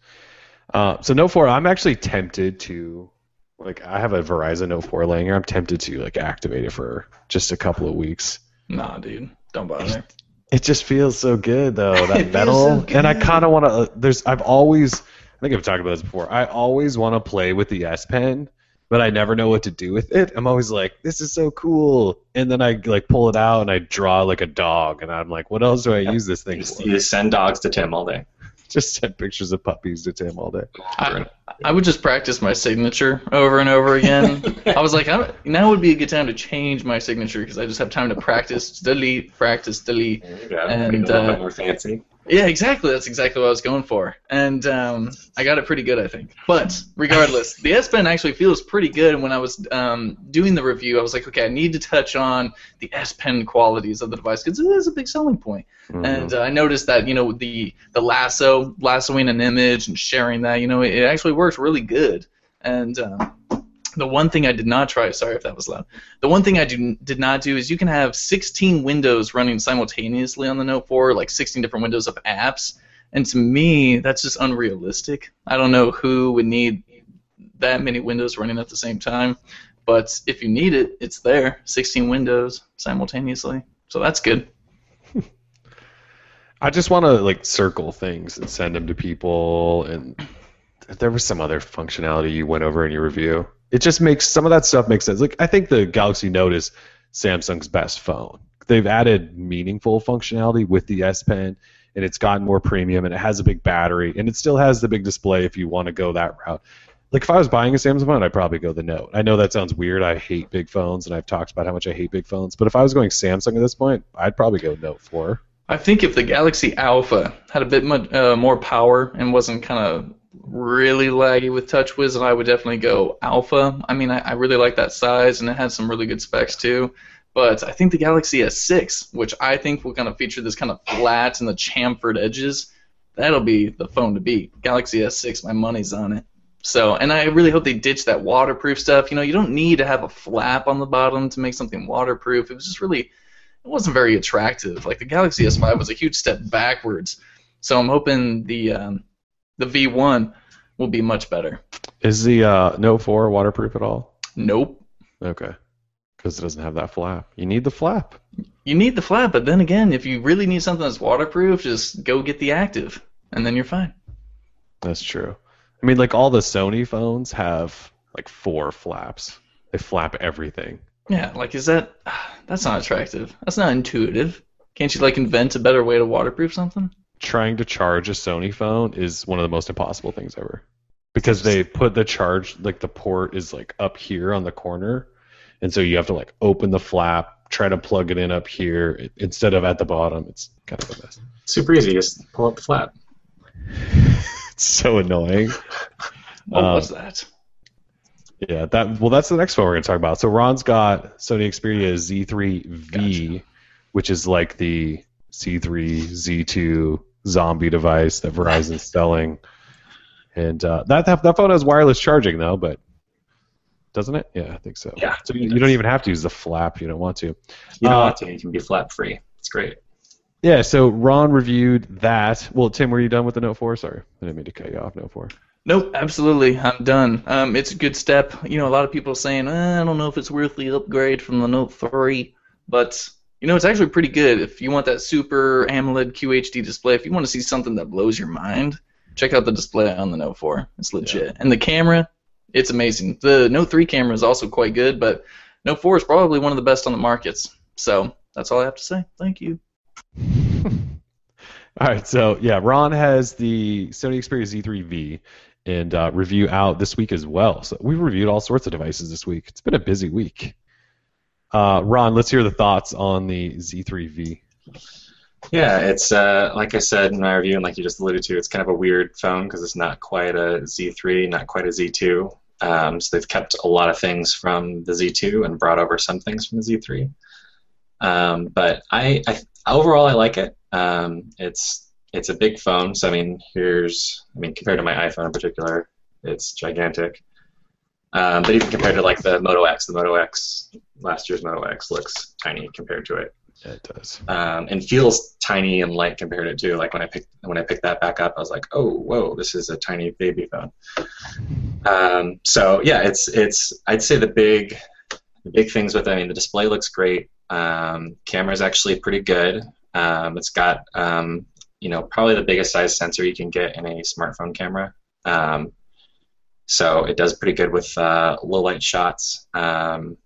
Uh, so Note 4, I'm actually tempted to like I have a Verizon Note 4 laying here. I'm tempted to like activate it for just a couple of weeks. Nah, dude, don't bother. It just feels so good though that metal, so and I kind of want to. Uh, there's I've always I think I've talked about this before. I always want to play with the S Pen but I never know what to do with it. I'm always like, this is so cool, and then I like pull it out and I draw like a dog, and I'm like, what else do I Yep. use this thing just, for? you just send dogs to Tim all day. Just send pictures of puppies to Tim all day. I, I would just practice my signature over and over again. I was like, I, now would be a good time to change my signature because I just have time to practice, delete, practice, delete. There. And, a little uh, bit more fancy. Yeah, exactly. That's exactly what I was going for, and um, I got it pretty good, I think. But regardless, the S Pen actually feels pretty good. And when I was um, doing the review, I was like, okay, I need to touch on the S Pen qualities of the device because it is a big selling point. Mhm. And uh, I noticed that you know the the lasso, lassoing an image and sharing that, you know, it, it actually works really good. And um, the one thing I did not try, sorry if that was loud. The one thing I do, did not do is you can have 16 windows running simultaneously on the Note 4, like 16 different windows of apps. And to me, that's just unrealistic. I don't know who would need that many windows running at the same time. But if you need it, it's there. 16 windows simultaneously. So that's good. I just want to like circle things and send them to people, and there was some other functionality you went over in your review. It just makes some of that stuff makes sense. Like I think the Galaxy Note is Samsung's best phone. They've added meaningful functionality with the S Pen, and it's gotten more premium, and it has a big battery, and it still has the big display if you want to go that route. Like if I was buying a Samsung phone, I'd probably go the Note. I know that sounds weird. I hate big phones, and I've talked about how much I hate big phones. But if I was going Samsung at this point, I'd probably go Note 4. I think if the Galaxy Alpha had a bit much, uh, more power and wasn't kind of really laggy with TouchWiz, then I would definitely go Alpha. I mean, I, I really like that size, and it has some really good specs too. But I think the Galaxy S6, which I think will kind of feature this kind of flat and the chamfered edges, that'll be the phone to beat. Galaxy S6, my money's on it. So, and I really hope they ditch that waterproof stuff. You know, you don't need to have a flap on the bottom to make something waterproof. It was just really, it wasn't very attractive. Like the Galaxy S5 was a huge step backwards. So I'm hoping the um, the V1 will be much better. Is the uh, Note 4 waterproof at all? Nope. Okay. Because it doesn't have that flap. You need the flap. You need the flap, but then again, if you really need something that's waterproof, just go get the active, and then you're fine. That's true. I mean, like all the Sony phones have like four flaps. They flap everything. Yeah, like is that that's not attractive. That's not intuitive. Can't you like invent a better way to waterproof something? Trying to charge a Sony phone is one of the most impossible things ever. Because they put the charge, like the port is like up here on the corner. And so you have to like open the flap, try to plug it in up here instead of at the bottom. It's kind of a mess. Super easy. Just pull up the flap. It's so annoying. What Um, was that? Yeah, that well, that's the next one we're going to talk about. So Ron's got Sony Xperia Z3V, which is like the Z3 Z2 zombie device that Verizon's selling, and uh, that, that that phone has wireless charging though, but doesn't it? Yeah, I think so. Yeah, So you, you don't even have to use the flap. You don't want to. You don't Uh, want to. You can be flap free. It's great. Yeah. So Ron reviewed that. Well, Tim, were you done with the Note 4? Sorry, I didn't mean to cut you off. Note 4. Nope, absolutely. I'm done. Um, it's a good step. You know, a lot of people are saying, eh, I don't know if it's worth the upgrade from the Note 3, but you know, it's actually pretty good. If you want that super AMOLED QHD display, if you want to see something that blows your mind, check out the display on the Note 4. It's legit. And the camera, it's amazing. The Note 3 camera is also quite good, but Note 4 is probably one of the best on the markets. So that's all I have to say. Thank you. All right, so yeah, Ron has the Sony Xperia Z3V and uh, review out this week as well. So we've reviewed all sorts of devices this week. It's been a busy week. Uh, Ron, let's hear the thoughts on the Z3V. Yeah, it's uh, like I said in my review, and like you just alluded to, it's kind of a weird phone because it's not quite a Z3, not quite a Z2. Um, so they've kept a lot of things from the Z2 and brought over some things from the Z3. Um, but I, I overall I like it. Um, it's it's a big phone, so I mean here's I mean compared to my iPhone in particular, it's gigantic. Um, but even compared to like the Moto X, the Moto X last year's Moto X looks tiny compared to it Yeah, it does. um, and feels tiny and light compared to it too. Like when I picked when I picked that back up, I was like, oh, whoa, this is a tiny baby phone. Um, so yeah, it's it's I'd say the big the big things with it. I mean, the display looks great. Um, camera's actually pretty good. Um, it's got um, you know probably the biggest size sensor you can get in a smartphone camera. So it does pretty good with uh, low light shots. Um,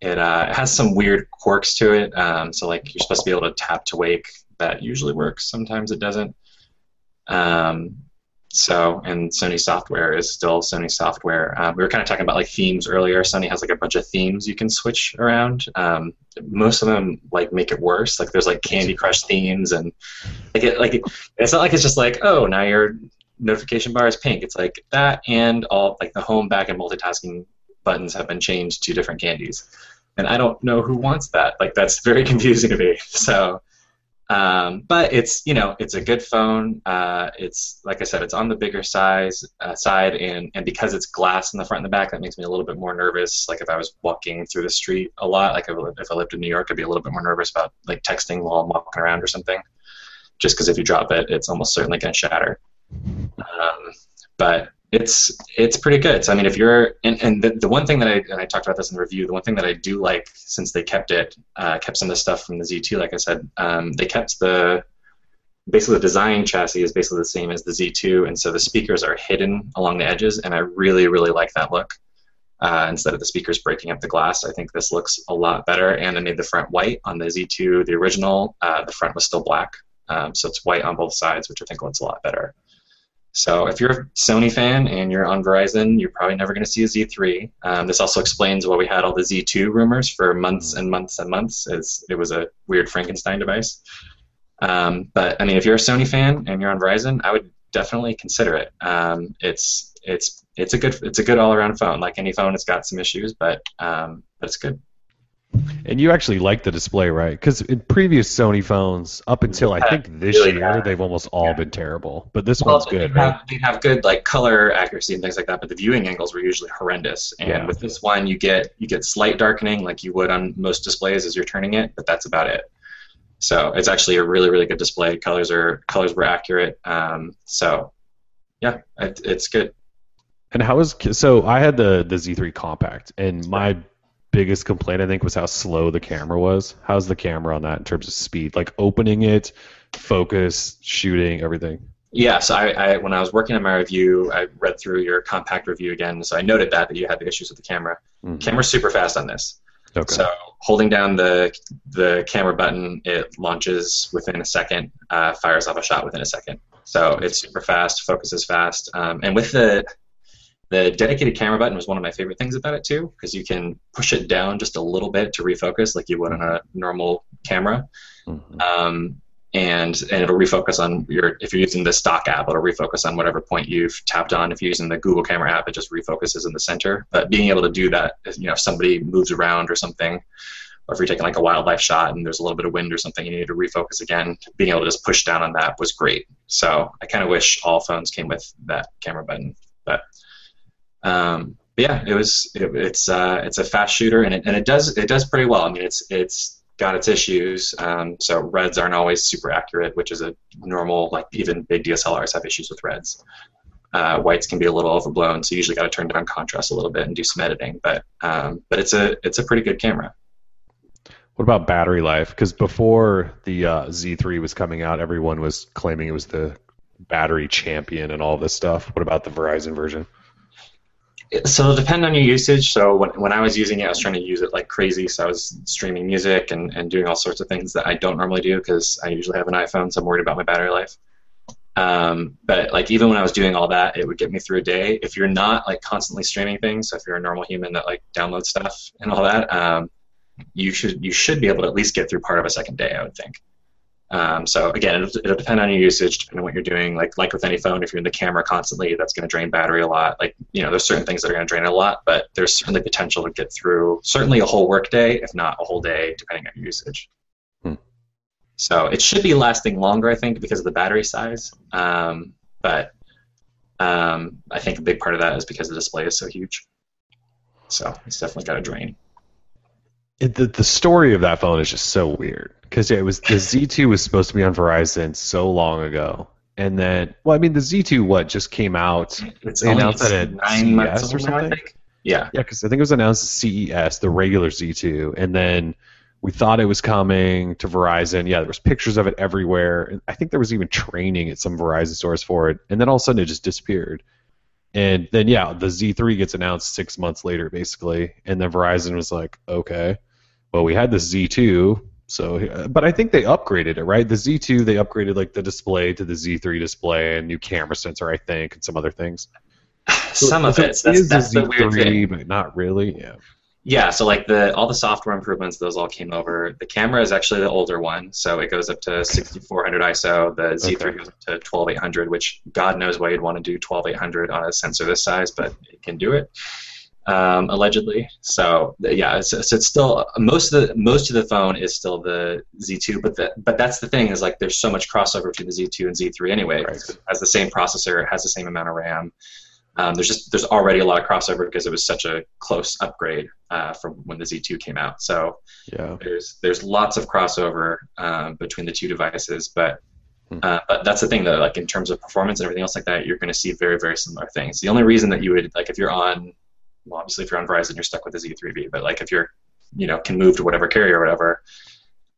it, uh, has some weird quirks to it. Um, so like you're supposed to be able to tap to wake. That usually works. Sometimes it doesn't. Um, so and Sony software is still Sony software. Um, we were kind of talking about like themes earlier. Sony has like a bunch of themes you can switch around. Um, most of them like make it worse. Like there's like Candy Crush themes and like it like it's not like it's just like oh now your notification bar is pink. It's like that and all like the home back and multitasking buttons have been changed to different candies. And I don't know who wants that. Like that's very confusing to me. So um, but it's you know it's a good phone. Uh, it's like I said, it's on the bigger size uh, side, and and because it's glass in the front and the back, that makes me a little bit more nervous. Like if I was walking through the street a lot, like if I lived, in New York, I'd be a little bit more nervous about like texting while I'm walking around or something. Just because if you drop it, it's almost certainly going to shatter. Um, but it's it's pretty good. So I mean, if you're and, and the, the one thing that I and I talked about this in the review, the one thing that I do like since they kept it, uh, kept some of the stuff from the Z2, like I said, um, they kept the basically the design chassis is basically the same as the Z2, and so the speakers are hidden along the edges, and I really really like that look. Uh, instead of the speakers breaking up the glass, I think this looks a lot better. And I made the front white on the Z2, the original. Uh, the front was still black, um, so it's white on both sides, which I think looks a lot better. So if you're a Sony fan and you're on Verizon, you're probably never going to see a Z3. Um, this also explains why we had all the Z2 rumors for months and months and months, as it was a weird Frankenstein device. Um, but I mean, if you're a Sony fan and you're on Verizon, I would definitely consider it. Um, it's it's it's a good it's a good all around phone. Like any phone, it's got some issues, but um, but it's good. And you actually like the display, right? Because in previous Sony phones, up until I think this really year, bad. they've almost all Yeah. been terrible. But this Well, one's good, they right? have, they have good like color accuracy and things like that, but the viewing angles were usually horrendous. And Yeah. with this one, you get you get slight darkening like you would on most displays as you're turning it, but that's about it. So it's actually a really really good display. Colors are colors were accurate. Um, so yeah, it, it's good. And how is so? I had the the Z3 Compact, and my biggest complaint I think was how slow the camera was. How's the camera on that in terms of speed? Like opening it, focus, shooting, everything. Yeah, so I, I when I was working on my review, I read through your compact review again. So I noted that that you had the issues with the camera. Mhm. Camera's super fast on this. Okay. So holding down the the camera button, it launches within a second, uh, fires off a shot within a second. So it's super fast, focuses fast, um, and with the the dedicated camera button was one of my favorite things about it too, because you can push it down just a little bit to refocus, like you would on a normal camera, Mhm. um, and and it'll refocus on your if you're using the stock app, it'll refocus on whatever point you've tapped on. If you're using the Google Camera app, it just refocuses in the center. But being able to do that, if, you know, if somebody moves around or something, or if you're taking like a wildlife shot and there's a little bit of wind or something, you need to refocus again. Being able to just push down on that was great. So I kind of wish all phones came with that camera button, but. Um, but yeah, it was it, it's uh, it's a fast shooter and it, and it does it does pretty well. I mean, it's it's got its issues. Um, so reds aren't always super accurate, which is a normal like even big DSLRs have issues with reds. Uh, whites can be a little overblown, so you usually got to turn down contrast a little bit and do some editing. But um, but it's a it's a pretty good camera. What about battery life? Because before the uh, Z3 was coming out, everyone was claiming it was the battery champion and all this stuff. What about the Verizon version? So it'll depend on your usage. So when, when I was using it, I was trying to use it like crazy. So I was streaming music and, and doing all sorts of things that I don't normally do because I usually have an iPhone, so I'm worried about my battery life. Um, but like even when I was doing all that, it would get me through a day. If you're not like constantly streaming things, so if you're a normal human that like downloads stuff and all that, um, you should you should be able to at least get through part of a second day, I would think. Um, so again, it'll, it'll depend on your usage, depending on what you're doing. Like like with any phone, if you're in the camera constantly, that's going to drain battery a lot. Like you know, there's certain things that are going to drain it a lot, but there's certainly potential to get through certainly a whole workday, if not a whole day, depending on your usage. Hmm. So it should be lasting longer, I think, because of the battery size. Um, but um, I think a big part of that is because the display is so huge. So it's definitely got to drain. It, the, the story of that phone is just so weird because yeah, it was the Z2 was supposed to be on Verizon so long ago, and then well, I mean the Z2 what just came out It's They announced at nine months CES or old now, I something? Yeah. Yeah, because I think it was announced at CES, the regular Z2, and then we thought it was coming to Verizon. Yeah, there was pictures of it everywhere. and I think there was even training at some Verizon stores for it, and then all of a sudden it just disappeared. And then yeah, the Z3 gets announced six months later, basically, and then Verizon was like, okay, well we had the Z2, so uh, but I think they upgraded it, right? The Z2 they upgraded like the display to the Z3 display and new camera sensor, I think, and some other things. Some of So it. That's, is that's the the weird thing. Z3, but not really. Yeah. Yeah, so like the all the software improvements, those all came over. The camera is actually the older one, so it goes up to 6400 ISO. The Z3 Okay. goes up to 12800, which God knows why you'd want to do 12800 on a sensor this size, but it can do it, um, allegedly. So yeah, it's, so it's still most of the most of the phone is still the Z2, but the, but that's the thing is like there's so much crossover between the Z2 and Z3 anyway. Right. It has the same processor, it has the same amount of RAM. Um, there's just there's already a lot of crossover because it was such a close upgrade uh, from when the Z2 came out. So Yeah. there's there's lots of crossover um, between the two devices, but Hmm. uh, but that's the thing though. Like in terms of performance and everything else like that, you're going to see very very similar things. The only reason that you would like if you're on, well, obviously if you're on Verizon, you're stuck with the Z3V. But like if you're, you know, can move to whatever carrier or whatever.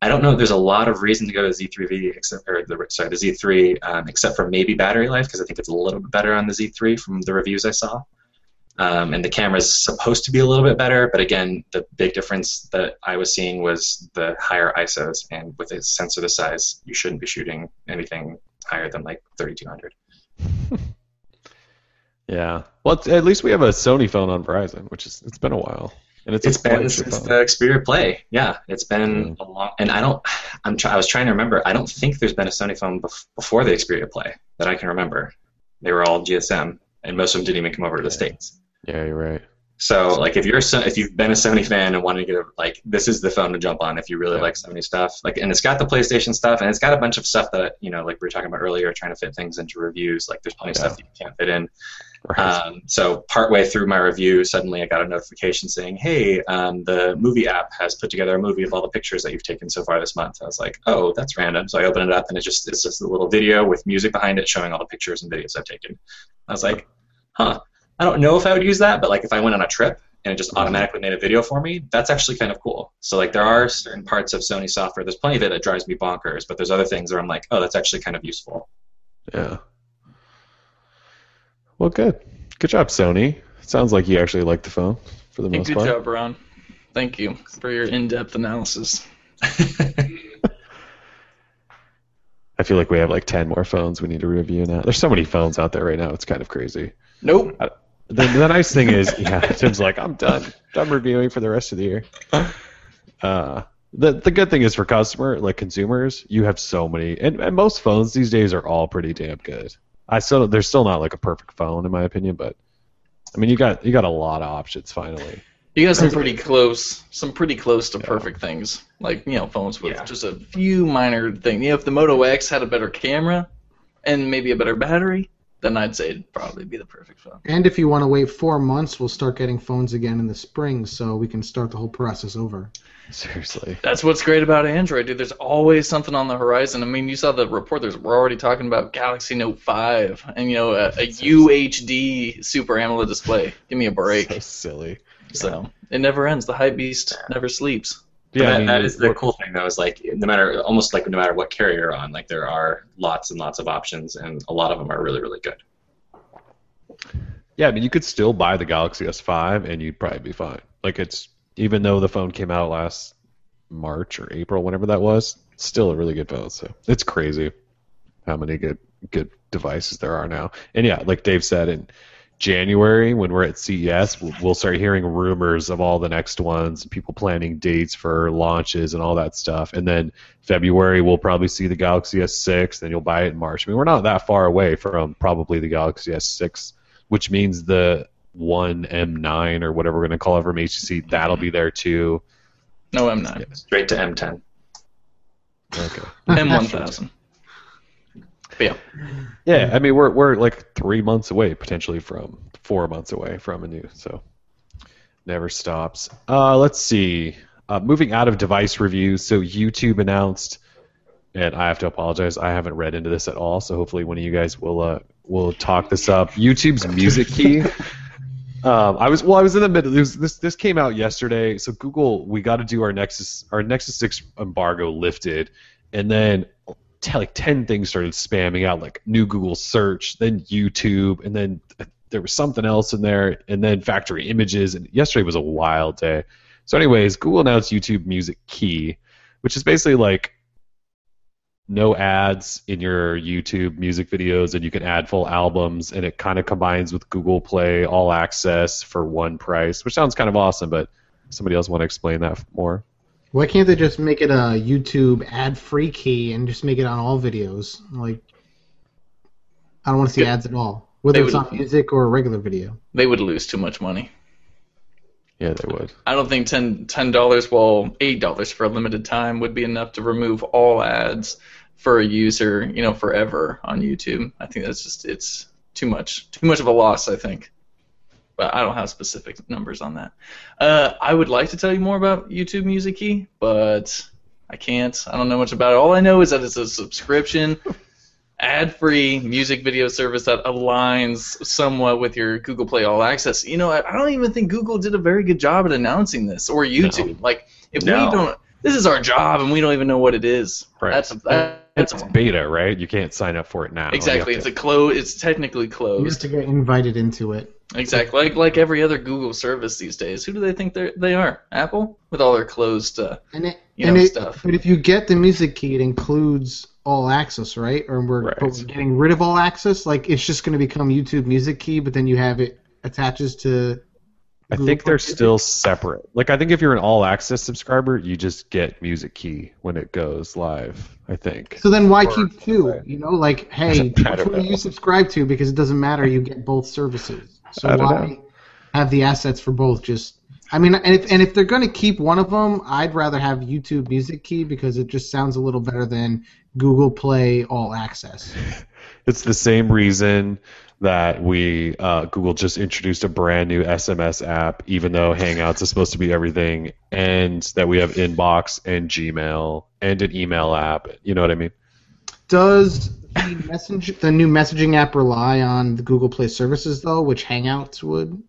I don't know. There's a lot of reason to go to Z3V, except or the sorry the Z3, um, except for maybe battery life because I think it's a little bit better on the Z3 from the reviews I saw. Um, and the camera is supposed to be a little bit better, but again, the big difference that I was seeing was the higher ISOs, and with a sensor this size, you shouldn't be shooting anything higher than like 3200. Yeah. Well, at least we have a Sony phone on Verizon, which is it's been a while, and it's, It's been since phone. the Xperia Play. Yeah, it's been a long, and I don't. I'm. Try, I was trying to remember. I don't think there's been a Sony phone bef- before the Xperia Play that I can remember. They were all GSM, and most of them didn't even come over to the Yeah. states. Yeah, you're right. So, like, if you're a, So- if you've been a Sony fan and wanted to get a, like, this is the phone to jump on if you really Yeah. like Sony stuff. Like, and it's got the PlayStation stuff, and it's got a bunch of stuff that you know, like we were talking about earlier, trying to fit things into reviews. Like, there's plenty of Yeah. stuff that you can't fit in. Right. Um, so partway through my review, suddenly I got a notification saying, "Hey, um, the movie app has put together a movie of all the pictures that you've taken so far this month." I was like, "Oh, that's random." So I open it up, and it's just it's just a little video with music behind it showing all the pictures and videos I've taken. I was like, "Huh, I don't know if I would use that, but like if I went on a trip and it just Mhm. automatically made a video for me, that's actually kind of cool." So like there are certain parts of Sony software. There's plenty of it that drives me bonkers, but there's other things where I'm like, "Oh, that's actually kind of useful." yeah. Well, good. Good job, Sony. Sounds like you actually like the phone for the Hey, most good part. job, Ron. Thank you for your in-depth analysis. I feel like we have like ten more phones we need to review now. There's so many phones out there right now. It's kind of crazy. Nope. The, the nice thing is, yeah, Tim's like, I'm done. Done reviewing for the rest of the year. Uh, the the good thing is for customer, like consumers, you have so many, and, and most phones these days are all pretty damn good. I still, there's still not like a perfect phone in my opinion, but I mean, you got you got a lot of options finally. You got some pretty close, some pretty close to Yeah. perfect things, like you know, phones with Yeah. just a few minor things. You know, if the Moto X had a better camera and maybe a better battery, then I'd say it'd probably be the perfect phone. And if you want to wait four months, we'll start getting phones again in the spring, so we can start the whole process over. Seriously. That's what's great about Android, dude. There's always something on the horizon. I mean, you saw the report. There's we're already talking about Galaxy Note 5 and you know a, a UHD Super AMOLED display. Give me a break. So silly. So it never ends. The hype beast never sleeps. Yeah, that, I mean, that is the cool thing though is like no matter almost like no matter what carrier you're on like there are lots and lots of options and a lot of them are really really good Yeah, I mean, you could still buy the Galaxy S5 and you'd probably be fine. Like it's even though the phone came out last March or April, whenever that was, still a really good phone. So it's crazy how many good good devices there are now. And yeah, like Dave said, in January when we're at CES, we'll, we'll start hearing rumors of all the next ones, people planning dates for launches and all that stuff. And then February we'll probably see the Galaxy S6, then you'll buy it in March. I mean, we're not that far away from probably the Galaxy S6 which means the one M9 or whatever we're going to call it from HTC, that'll be there too. No M9, straight to M10 Okay. M1000. Yeah, Yeah, I mean we're we're like three months away potentially from four months away from a new, so never stops. Uh, let's see. Uh, moving out of device reviews, so YouTube announced, and I have to apologize, I haven't read into this at all. So hopefully one of you guys will uh, will talk this up. YouTube's music key. Um, I was well. I was in the middle. Was, this this came out yesterday. So Google, we got to do our Nexus our Nexus Six embargo lifted, and then t- like ten things started spamming out, like new Google search, then YouTube, and then there was something else in there, and then factory images. And yesterday was a wild day. So, anyways, Google announced YouTube Music Key, which is basically like no ads in your YouTube music videos, and you can add full albums, and it kind of combines with Google Play All Access for one price, which sounds kind of awesome. But somebody else want to explain that more? Why can't they just make it a YouTube ad-free key and just make it on all videos? Like, I don't want to see ads at all, whether They it's would- on music or a regular video. They would lose too much money. Yeah, they would. I don't think ten ten dollars, well, eight dollars for a limited time would be enough to remove all ads for a user, you know, forever on YouTube. I think that's just it's too much, too much of a loss. I think, but I don't have specific numbers on that. Uh, I would like to tell you more about YouTube Music Key, but I can't. I don't know much about it. All I know is that it's a subscription. Ad-free music video service that aligns somewhat with your Google Play All Access. You know, I, I don't even think Google did a very good job at announcing this, or YouTube. Like, if No. we don't, this is our job, and we don't even know what it is. Right. That's that, that's It's beta, right? You can't sign up for it now. Exactly. It's to- a close. It's technically closed. You have to get invited into it. Exactly. Like like every other Google service these days. Who do they think they they are? Apple with all their closed. Uh, And it, You and know, it, stuff. But if you get the music key, it includes all access, right? Or we're, Right. but we're getting rid of all access. Like it's just going to become YouTube Music Key, but then you have it attaches to. I Google think they're Music. still separate. Like I think if you're an all access subscriber, you just get Music Key when it goes live. I think. So then why Or- keep two? You know, like hey, I which don't one do you subscribe to? Because it doesn't matter. You get both services. So why know. have the assets for both? Just I mean, and if and if they're going to keep one of them, I'd rather have YouTube Music Key because it just sounds a little better than Google Play All Access. It's the same reason that we uh, Google just introduced a brand new SMS app, even though Hangouts is supposed to be everything, and that we have Inbox and Gmail and an email app. You know what I mean? Does the message the new messaging app rely on the Google Play services though, which Hangouts would?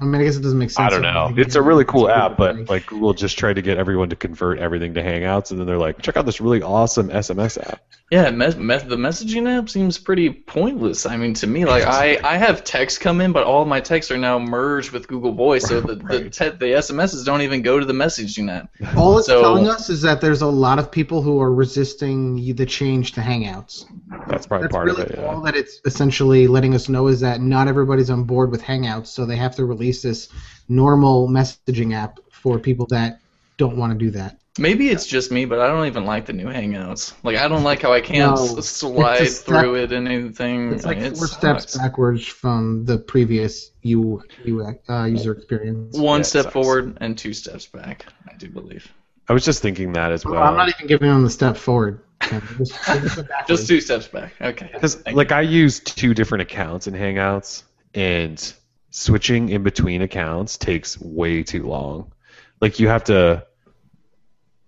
I mean, I guess it doesn't make sense. I don't know. It's a really cool app, but like Google just tried to get everyone to convert everything to Hangouts, and then they're like, check out this really awesome SMS app. yeah, mes- mes- the messaging app seems pretty pointless. I mean, to me, like I, I have texts come in, but all of my texts are now merged with Google Voice, so the the, te- the SMSs don't even go to the messaging app. All it's So- telling us is that there's a lot of people who are resisting the change to Hangouts. That's probably That's part really of it. all that it's essentially letting us know is that not everybody's on board with Hangouts, so they have to release this normal messaging app for people that don't want to do that. Maybe it's just me, but I don't even like the new Hangouts. Like I don't like how I can't No, slide it's step- through it and anything. It's like I mean, four it steps backwards from the previous U, U uh, user experience. One Yeah, step sucks. forward and two steps back. I do believe. I was just thinking that as Well, well. I'm not even giving them the step forward. Just, just go backwards. Just two steps back. Okay. Because Thank like I use two different accounts in Hangouts, and switching in between accounts takes way too long. Like you have to.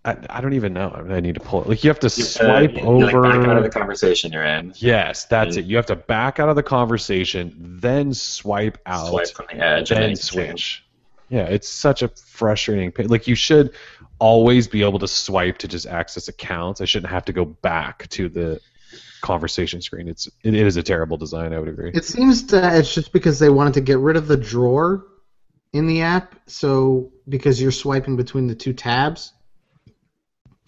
I, I don't even know. I, mean, I need to pull it. Like you have to You have to, swipe like, over. back out of the conversation you're in. yes, that's and- it. You have to back out of the conversation, then swipe out, Swipe from the edge and then then switch. Yeah, it's such a frustrating. Like you should always be able to swipe to just access accounts. I shouldn't have to go back to the conversation screen. It's it is a terrible design. I would agree. It seems that it's just because they wanted to get rid of the drawer in the app, so because you're swiping between the two tabs.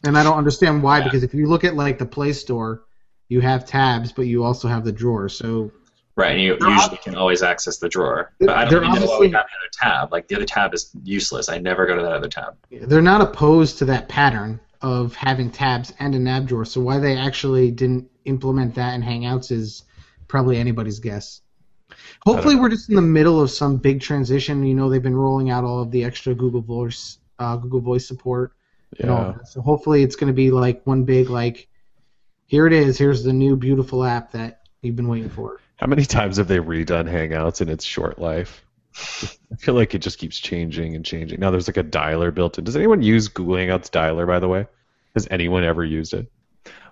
And I don't understand why, Yeah. because if you look at like the Play Store, you have tabs, but you also have the drawer. So Right, and you They're usually can always access the drawer. But I don't even know why obviously- we have the other tab. Like the other tab is useless. I never go to that other tab. they're not opposed to that pattern of having tabs and a nav drawer. So why they actually didn't implement that in Hangouts is probably anybody's guess. Hopefully, we're just in the middle of some big transition. You know, they've been rolling out all of the extra Google Voice, uh, Google Voice support, Yeah. So hopefully, it's going to be like one big like, here it is. Here's the new beautiful app that you've been waiting for. How many times have they redone Hangouts in its short life? I feel like it just keeps changing and changing. Now there's like a dialer built in. Does anyone use Google Hangouts dialer by the way? Has anyone ever used it?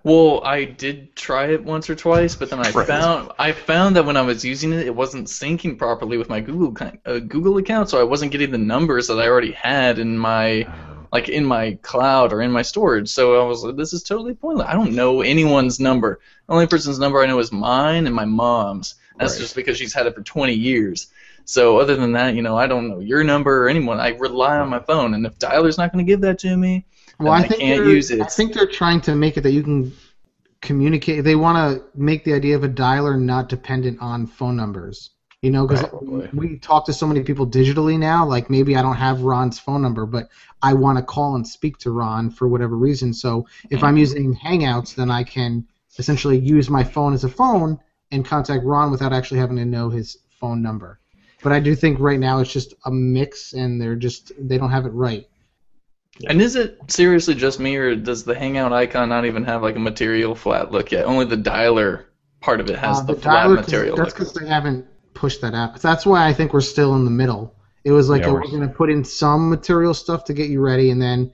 Well, I did try it once or twice, but then I Right. found I found that when I was using it, it wasn't syncing properly with my Google uh, Google account, so I wasn't getting the numbers that I already had in my like in my cloud or in my storage. So I was like, this is totally pointless. I don't know anyone's number. The only person's number I know is mine and my mom's. That's Right. just because she's had it for 20 years. So other than that, you know, I don't know your number or anyone. I rely on my phone, and if dialer's not going to give that to me, Well, then I think can't they're- use it. I think they're trying to make it that you can communicate. They want to make the idea of a dialer not dependent on phone numbers. You know, because Probably. Oh, we talk to so many people digitally now. Like maybe I don't have Ron's phone number, but I want to call and speak to Ron for whatever reason. So if I'm mm-hmm. using Hangouts, then I can essentially use my phone as a phone and contact Ron without actually having to know his phone number. But I do think right now it's just a mix, and they're just they don't have it right. And is it seriously just me, or does the Hangout icon not even have like a material flat look yet? Only the dialer part of it has Uh, the, the flat dialer, 'cause- material That's because they haven't pushed that out. That's why I think we're still in the middle. It was like Yeah, a, we're- we're going to put in some material stuff to get you ready, and then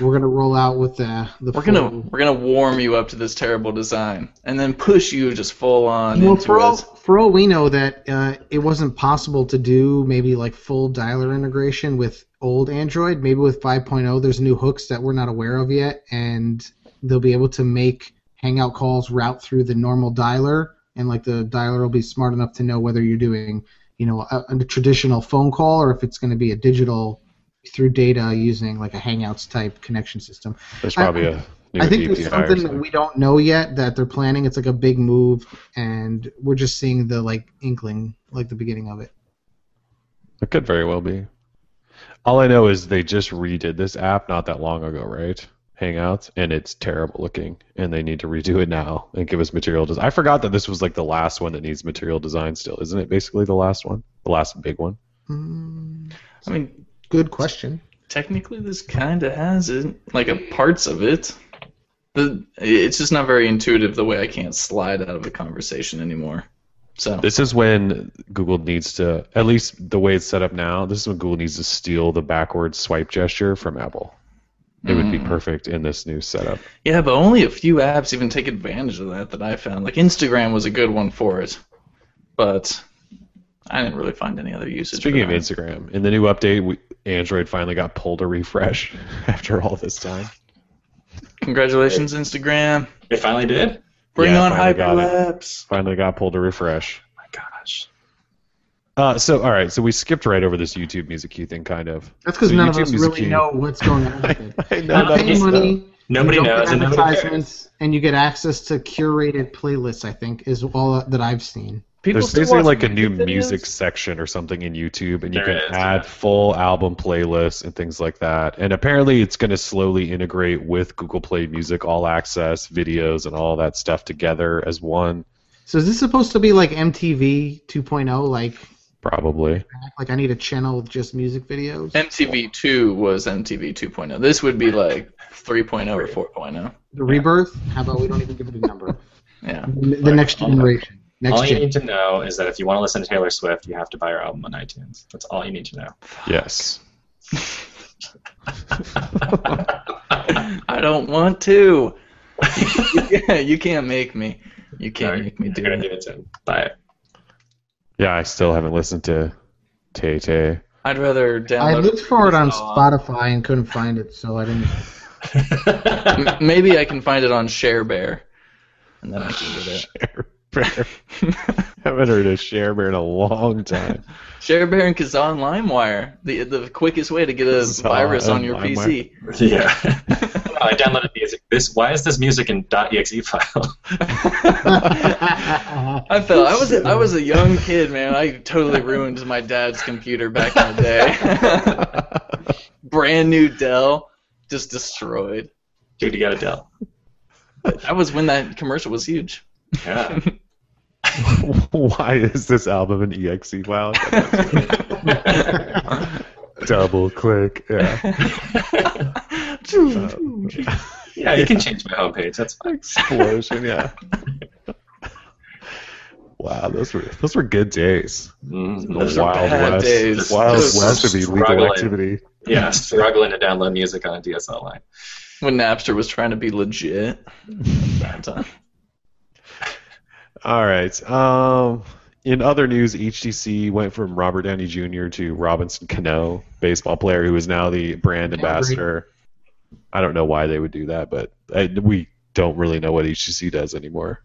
we're going to roll out with the the. We're gonna we're gonna warm you up to this terrible design, and then push you just full on Well, into for all, for all we know, that uh, it wasn't possible to do maybe like full dialer integration with old Android. Maybe with 5.0, there's new hooks that we're not aware of yet, and they'll be able to make Hangout calls route through the normal dialer, and like the dialer will be smart enough to know whether you're doing, you know, a, a traditional phone call or if it's going to be a digital through data using like a Hangouts type connection system. There's probably a new I think API there's or something that we don't know yet that they're planning. It's like a big move, and we're just seeing the like inkling, like the beginning of it. It could very well be. All I know is they just redid this app not that long ago, right? Hangouts, and it's terrible looking, and they need to redo it now and give us material design. I forgot that this was like the last one that needs material design still, isn't it? Basically, the last one, the last big one. Mm, I mean, good question. technically, this kind of has it, like a parts of it. The it's just not very intuitive the way I can't slide out of a conversation anymore. So This is when Google needs to, at least the way it's set up now, this is when Google needs to steal the backward swipe gesture from Apple. It would be Mm. perfect in this new setup. yeah, but only a few apps even take advantage of that that I found. Like Instagram was a good one for it, but I didn't really find any other usage. Speaking for of. Instagram, in the new update, we, Android finally got pulled to refresh after all this time. congratulations, Instagram. It finally did. Bring Yeah, on finally got hyperlapse. Finally got pulled to refresh. Oh my gosh. Uh, so all right, so we skipped right over this YouTube Music Key thing, kind of. That's because So none of us really Key- know what's going on with it. I know You pay of us know. money, Nobody you knows get and nobody cares. advertisements, and you get access to curated playlists. I think is all that I've seen. People There's basically like a new videos? music section or something in YouTube, and you There can is, add yeah. full album playlists and things like that. And apparently, it's going to slowly integrate with Google Play Music All Access videos and all that stuff together as one. So is this supposed to be like MTV 2.0? Like, Probably. like I need a channel with just music videos. MTV 2 was MTV 2.0. oh. This would be like 3.0 or 4.0. The rebirth? How about we don't even give it a number? Yeah. The the next generation. Next all you gen. need to know is that if you want to listen to Taylor Swift, you have to buy her album on iTunes. That's all you need to know. Yes. I don't want to. yeah, you can't make me. You can't make me do it. give it to him. Buy it. Yeah, I still haven't listened to Tay Tay. I'd rather download. I looked for it on. Spotify and couldn't find it, so I didn't. Maybe I can find it on ShareBear, and then I can get it. Share Bear. haven't heard of Share Bear in a long time. ShareBear and Kazaa and LimeWire, the the quickest way to get a Kazaa virus on your LimeWire. PC. yeah. I downloaded music. This why is this music in .exe file? I felt I was a, I was a young kid, man. I totally ruined my dad's computer back in the day. Brand new Dell, just destroyed. Dude, you got a Dell. That was when that commercial was huge. Yeah. Why is this album an exe file? Double click. Yeah. yeah, you can change my homepage. That's fine. Explosion. Yeah. Wow, those were those were good days. Mm, The those are Wild bad West. days. Wild Just West would be legal activity. Yeah, struggling to download music on a DSL line. When Napster was trying to be legit. Bad time. All right. Um, in other news, HTC went from Robert Downey Jr. to Robinson Cano, baseball player who is now the brand ambassador. I don't know why they would do that, but I, we don't really know what HTC does anymore.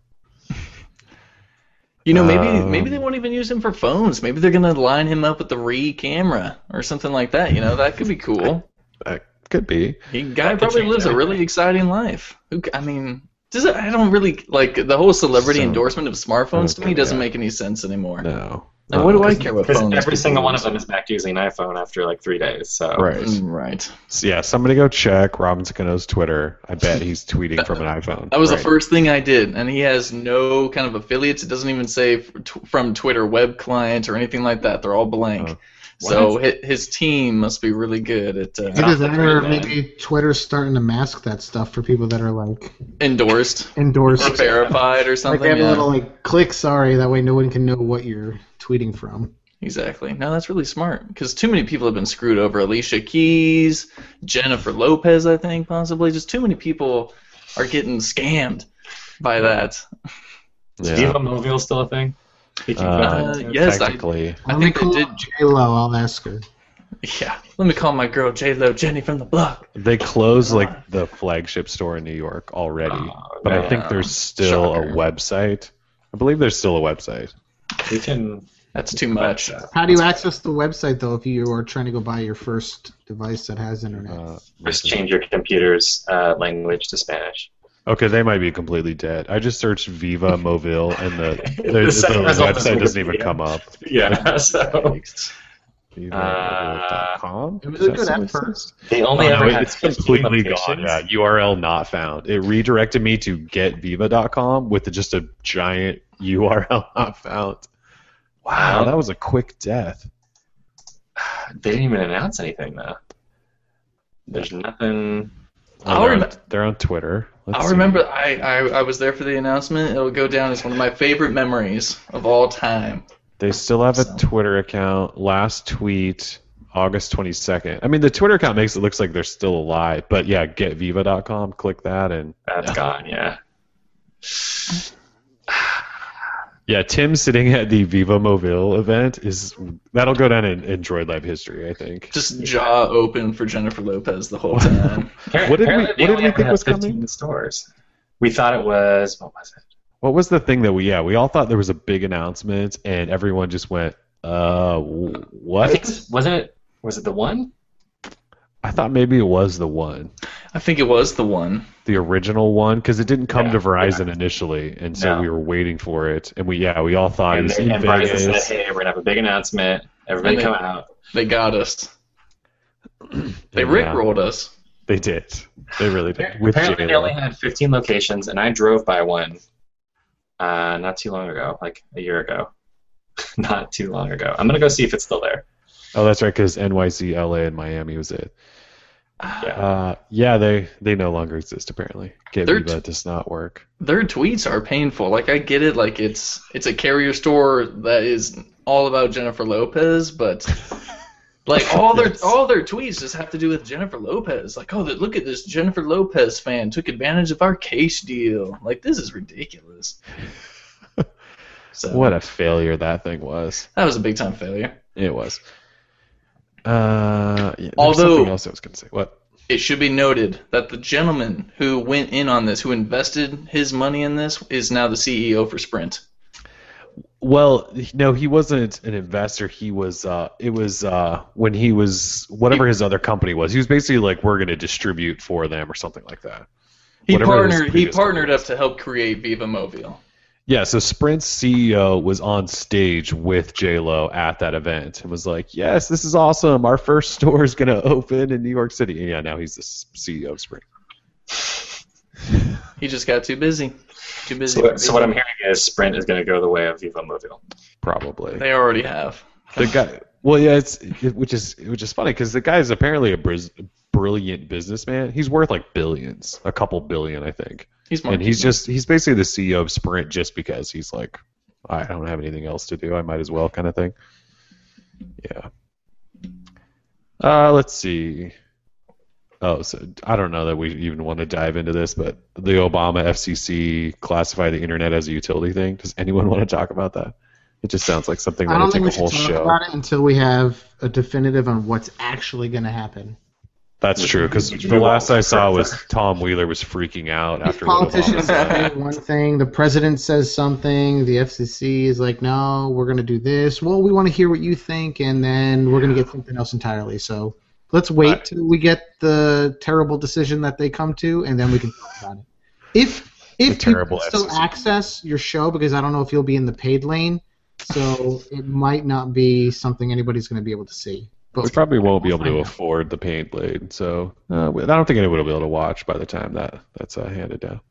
You know, maybe Um, maybe they won't even use him for phones. Maybe they're gonna line him up with the Re camera or something like that. You know, that could be cool. That could be. He guy probably lives a really exciting life. Who, I mean, does it, I don't really like the whole celebrity So- endorsement of smartphones to me doesn't yeah. make any sense anymore. No. Like, what do I care what Because every single one of them is back to using an iPhone after like three days. So Right. Mm, Right. So, yeah, somebody go check Robinson Cano's Twitter. I bet he's tweeting from an iPhone. That was Right. the first thing I did, and he has no kind of affiliates. It doesn't even say f- from Twitter web client or anything like that. They're all blank. Oh. So his team must be really good at uh, Either that or maybe Twitter's starting to mask that stuff for people that are like endorsed endorsed. or verified or Like something. they have a little like click sorry that way no one can know what you're tweeting from. Exactly. No, that's really smart because too many people have been screwed over. Alicia Keys, Jennifer Lopez, I think possibly. Just too many people are getting scammed by that. is Yeah. Viva Mobile still a thing? You Uh, yes, I- technically. I Let me think they did. J Lo. I'll ask her. Yeah. Let me call my girl J Lo, Jenny from the block. They closed like the flagship store in New York already, Oh, but I think there's still Shocker. a website. I believe there's still a website. You can. That's too much. How do you access the website though if you are trying to go buy your first device that has internet? Uh, Just change your computer's uh, language to Spanish. Okay, they might be completely dead. I just searched Viva Mobile, and the the, The the, second result is website doesn't even come up. Yeah. So VivaMobile.com. It was a good still effort. exist? they only Oh, ever no, had it's completely gone. locations. Yeah, URL not found. It redirected me to getviva.com with just a giant URL not found. Wow, Wow. that was a quick death. They didn't even announce anything though. There's nothing. Oh, I'll they're, on, they're on Twitter. Let's I'll see. remember. I, I I was there for the announcement. It'll go down as one of my favorite memories of all time. They still have a So. Twitter account. Last tweet, August 22nd. I mean, the Twitter account makes it looks like they're still alive, but yeah, getviva.com. Click that and That's Yeah. gone. Yeah. Yeah, Tim sitting at the Viva Mobile event is that'll go down in, in Droid Life history, I think. Just jaw open for Jennifer Lopez the whole time. What did we- what did we think had was 15 coming? Stores. We thought it was. What was it? What was the thing that we yeah we all thought there was a big announcement and everyone just went uh w- I what? think it was, wasn't it? Was it the one? I thought maybe it was the one, I think it was the one. The original one, because it didn't come Yeah, to Verizon initially, and so No. we were waiting for it, and we yeah we all thought it And, was they, in and Verizon Vegas. said, "Hey, we're gonna have a big announcement. Everybody they- come out." They got us. They And, yeah, rickrolled us. They did. They really did. With Apparently, they J-Lo. only had 15 locations, and I drove by one uh, not too long ago, like a year ago. not too long ago. I'm gonna go see if it's still there. Oh, that's right, because NYC, LA, and Miami was it. Yeah. Uh, yeah, they they no longer exist apparently. Get Viva t- does not work. Their tweets are painful. Like I get it. Like it's it's a carrier store that is all about Jennifer Lopez, but like all their Yes. all their tweets just have to do with Jennifer Lopez. Like oh, look at this Jennifer Lopez fan took advantage of our case deal. Like this is ridiculous. So What a failure that thing was. that was a big time failure. It was. Uh, yeah, there was Although- something else I was going to say. What? It should be noted that the gentleman who went in on this, who invested his money in this, is now the CEO for Sprint. Well, no, he wasn't an investor. He was. Uh, it was uh, when he was whatever his other company was. He was basically like, we're going to distribute for them or something like that. He Whatever partnered. He partnered up to help create Viva Mobile. Yeah, so Sprint's CEO was on stage with J Lo at that event and was like, "Yes, this is awesome. Our first store is going to open in New York City." And yeah, now he's the CEO of Sprint. He just got too busy. Too busy. So, what- so what I'm hearing is Sprint is gonna go the way of Viva Mobile. Probably They already have. the guy. Well, yeah, it's it, which is which is funny because the guy is apparently a bris- brilliant businessman. He's worth like billions, a couple billion, I think. He's and he's just he's basically the CEO of Sprint just because he's like, I don't have anything else to do. I might as well, kind of thing. Yeah. Uh, let's see. Oh, so I don't know that we even want to dive into this, but the Obama FCC classify the internet as a utility thing. Does anyone want to talk about that? It just sounds like something I don't think take we a whole should talk show. about it until we have a definitive on what's actually going to happen. That's true because the last I saw was Tom Wheeler was freaking out These after politicians say one thing, the president says something, the FCC is like, no, we're going to do this. Well, we want to hear what you think, and then we're going to get something else entirely. So let's wait Right. till we get the terrible decision that they come to, and then we can talk about it. If if The terrible still FCC. access your show, because I don't know if you'll be in the paid lane, so it might not be something anybody's going to be able to see. But We probably won't be able to afford the paint blade, so uh, I don't think anyone will be able to watch by the time that that's uh, handed down.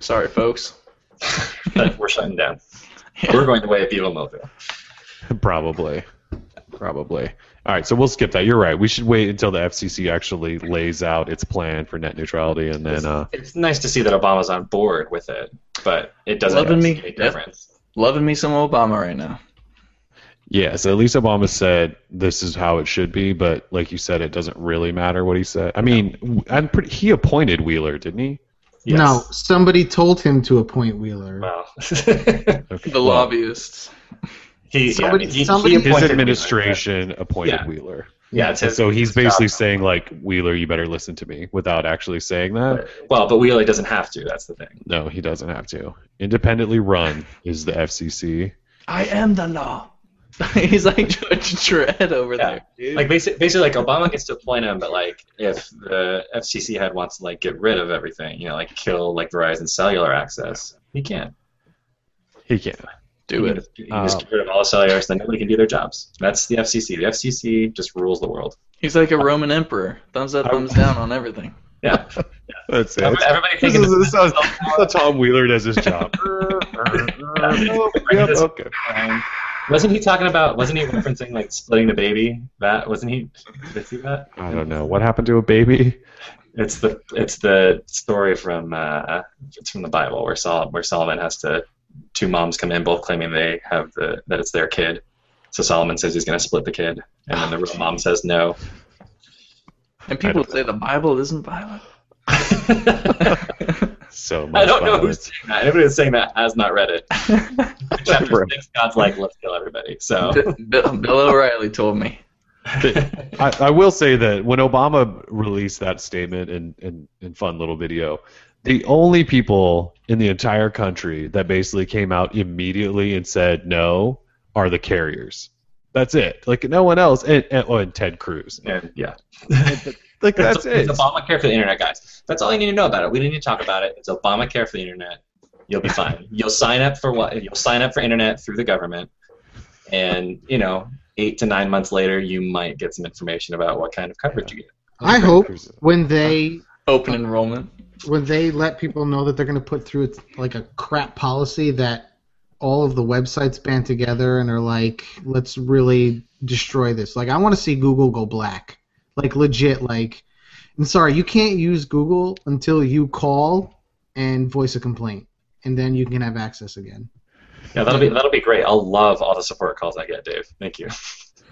Sorry, folks. We're shutting down. We're going the way of Beetle Mobile. Probably, probably. All right, so we'll skip that. You're right. We should wait until the FCC actually lays out its plan for net neutrality, and then uh, It's nice to see that Obama's on board with it, but it doesn't Loving make me. any difference. Loving me some Obama right now. Yeah. So at least Obama said this is how it should be, but like you said, it doesn't really matter what he said. I mean, w- I'm pretty. He appointed Wheeler, didn't he? Yes. no, somebody told him to appoint Wheeler. Well, Okay. The well, lobbyists. he, Somebody- yeah, he, somebody- he His appointed administration appointed Yeah. Wheeler. Yeah, it's his, so he's his basically job. saying like Wheeler, you better listen to me, without actually saying that. Well, but Wheeler doesn't have to. That's the thing. No, he doesn't have to. Independently run is the FCC. I am the law. He's like Judge Dredd over Yeah. there. Dude. Like basically, basically, like Obama gets to appoint him, but like if the FCC head wants to like get rid of everything, you know, like kill like Verizon cellular access, he can. He can't. do He it. Just, he can just get rid of all the cellulars, then nobody can do their jobs. That's the FCC. The FCC just rules the world. He's like a Roman emperor. Thumbs up, thumbs down on everything. Yeah. That's it. Everybody, everybody This thinking is, this is how, how Tom Wheeler does his job. Yep, okay. Wasn't he talking about? Wasn't he referencing like splitting the baby? That wasn't he? Did you see that? I don't know. What happened to a baby? It's the it's the story from uh, it's from the Bible where Sol where Solomon has to two moms come in both claiming they have the that it's their kid. So Solomon says he's going to split the kid, and then the real mom says no. And people say the Bible isn't violent. So much I don't know who's saying that. Anybody who's saying that has not read it. Chapter six, God's like, let's kill everybody. So Bill, Bill O'Reilly told me. I, I will say that when Obama released that statement in, in, in fun little video, the only people in the entire country that basically came out immediately and said no are the carriers. That's it. Like no one else, and, and, oh, and Ted Cruz. and, yeah. Like that's it's, it. It's Obamacare for the internet, guys. That's all you need to know about it. We don't need to talk about it. It's Obamacare for the internet. You'll be fine. You'll sign up for what? You'll sign up for internet through the government, and you know, eight to nine months later, you might get some information about what kind of coverage you get. I hope when they Open enrollment. when they let people know that they're going to put through like a crap policy that all of the websites band together and are like, let's really destroy this. Like, I want to see Google go black. Like, legit. Like, I'm sorry, you can't use Google until you call and voice a complaint, and then you can have access again. Yeah, that'll be that'll be great. I'll love all the support calls I get, Dave. Thank you.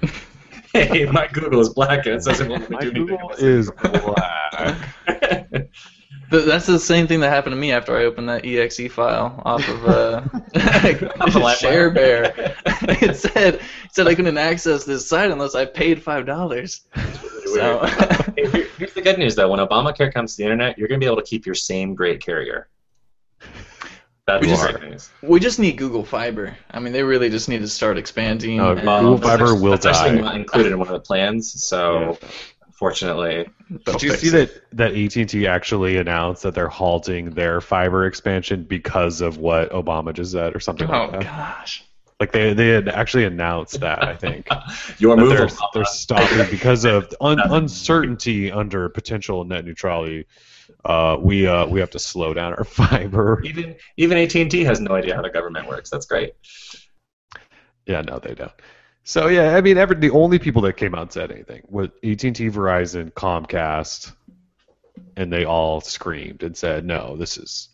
hey, my Google is black and it says it won't let me My do anything. Google is black. But that's the same thing that happened to me after I opened that exe file off of uh, Share Bear. it said it said I couldn't access this site unless I paid five dollars. So Hey, here's the good news, though. When Obamacare comes to the internet, you're going to be able to keep your same great carrier. That's We just- great news. we just need Google Fiber. I mean, they really just need to start expanding. Oh, and- Google Fiber will that's actually die. not included in one of the plans, so Yeah. Unfortunately, they'll Did you see that that AT&T actually announced that they're halting their fiber expansion because of what Obama just said or something Oh like that? gosh. Like they they had actually announced that I think your move, they're, they're stopping because of un- uncertainty under potential net neutrality. Uh, we uh, we have to slow down our fiber. even even AT&T has no idea how the government works. That's great. Yeah, no, they don't. So yeah, I mean, every the only people that came out and said anything was AT&T, Verizon, Comcast, and they all screamed and said, "No, this is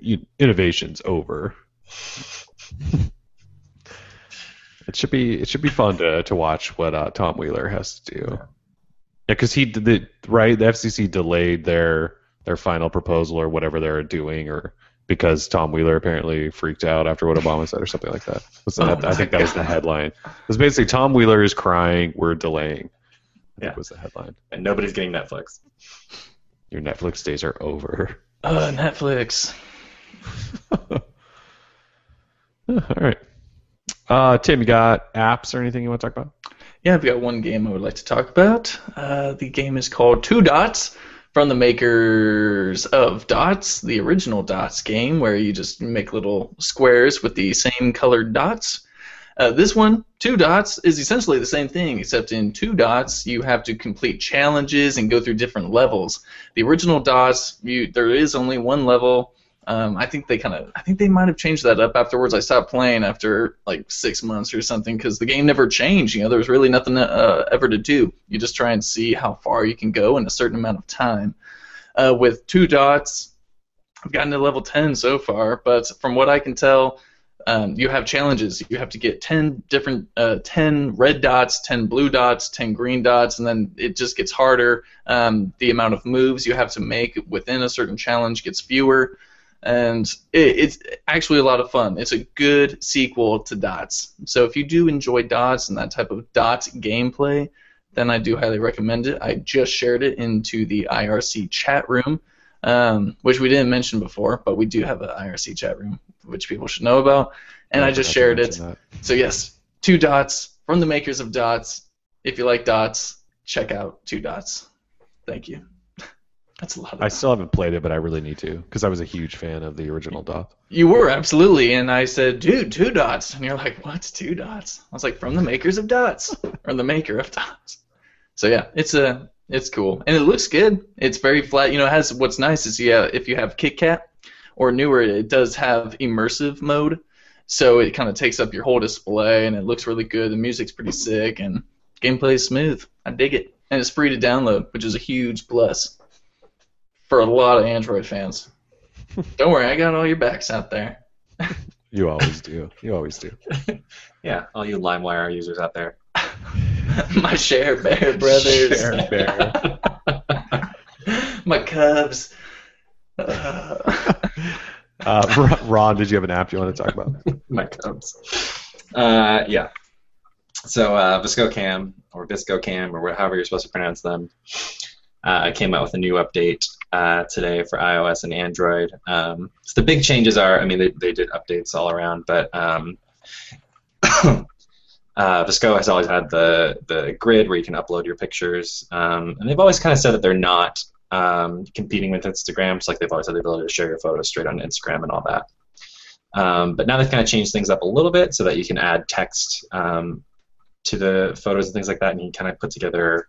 you, innovation's over." it should be it should be fun to to watch what uh, Tom Wheeler has to do. Yeah, because he did the right. The FCC delayed their their final proposal or whatever they're doing, or because Tom Wheeler apparently freaked out after what Obama said or something like that. Oh that I think that was the headline. It was basically Tom Wheeler is crying, we're delaying. I Yeah. was the headline. And nobody's getting Netflix. Your Netflix days are over. Uh, Netflix. All right. Uh, Tim, you got apps or anything you want to talk about? Yeah, I've got one game I would like to talk about. Uh, the game is called Two Dots from the makers of Dots, the original Dots game, where you just make little squares with the same colored dots. Uh, this one, Two Dots, is essentially the same thing, except in Two Dots you have to complete challenges and go through different levels. The original Dots, you there is only one level. Um, I think they kind of, I think they might have changed that up afterwards. I stopped playing after like six months or something because the game never changed. You know, there was really nothing uh, ever to do. You just try and see how far you can go in a certain amount of time. Uh, with two dots, I've gotten to level 10 so far, but from what I can tell, um, you have challenges. You have to get 10 different, uh, 10 red dots, 10 blue dots, 10 green dots, and then it just gets harder. Um, the amount of moves you have to make within a certain challenge gets fewer and it, it's actually a lot of fun. It's a good sequel to Dots. So if you do enjoy Dots and that type of Dots gameplay, then I do highly recommend it. I just shared it into the IRC chat room, um, which we didn't mention before, but we do have an IRC chat room, which people should know about. And I just forgot shared it. that. So yes, two dots from the makers of Dots. If you like Dots, check out Two Dots. Thank you. That's a lot. I still haven't played it, but I really need to because I was a huge fan of the original Dot. You were absolutely, and I said, "Dude, two dots," and you're like, "What's two dots?" I was like, "From the makers of dots, or the maker of dots." So yeah, it's a it's cool, and it looks good. It's very flat. You know, it has what's nice is yeah, if you have KitKat or newer, it does have immersive mode, so it kind of takes up your whole display, and it looks really good. The music's pretty sick, and gameplay is smooth. I dig it, and it's free to download, which is a huge plus for a lot of Android fans. Don't worry, I got all your backs out there. You always do. You always do. Yeah, all you LimeWire users out there. My share bear brothers. Share Bear. My Cubs. Uh, Uh, Ron- did you have an app you want to talk about? My Cubs. Uh, yeah. So uh, VSCO Cam or VSCO Cam or however you're supposed to pronounce them uh, came out with a new update uh, today for iOS and Android. Um, so the big changes are, I mean, they, they did updates all around, but um, uh, VSCO has always had the the grid where you can upload your pictures, um, and they've always kind of said that they're not um, competing with Instagram. Just like they've always had the ability to share your photos straight on Instagram and all that. Um, but now they've kind of changed things up a little bit so that you can add text um, to the photos and things like that, and you can kind of put together.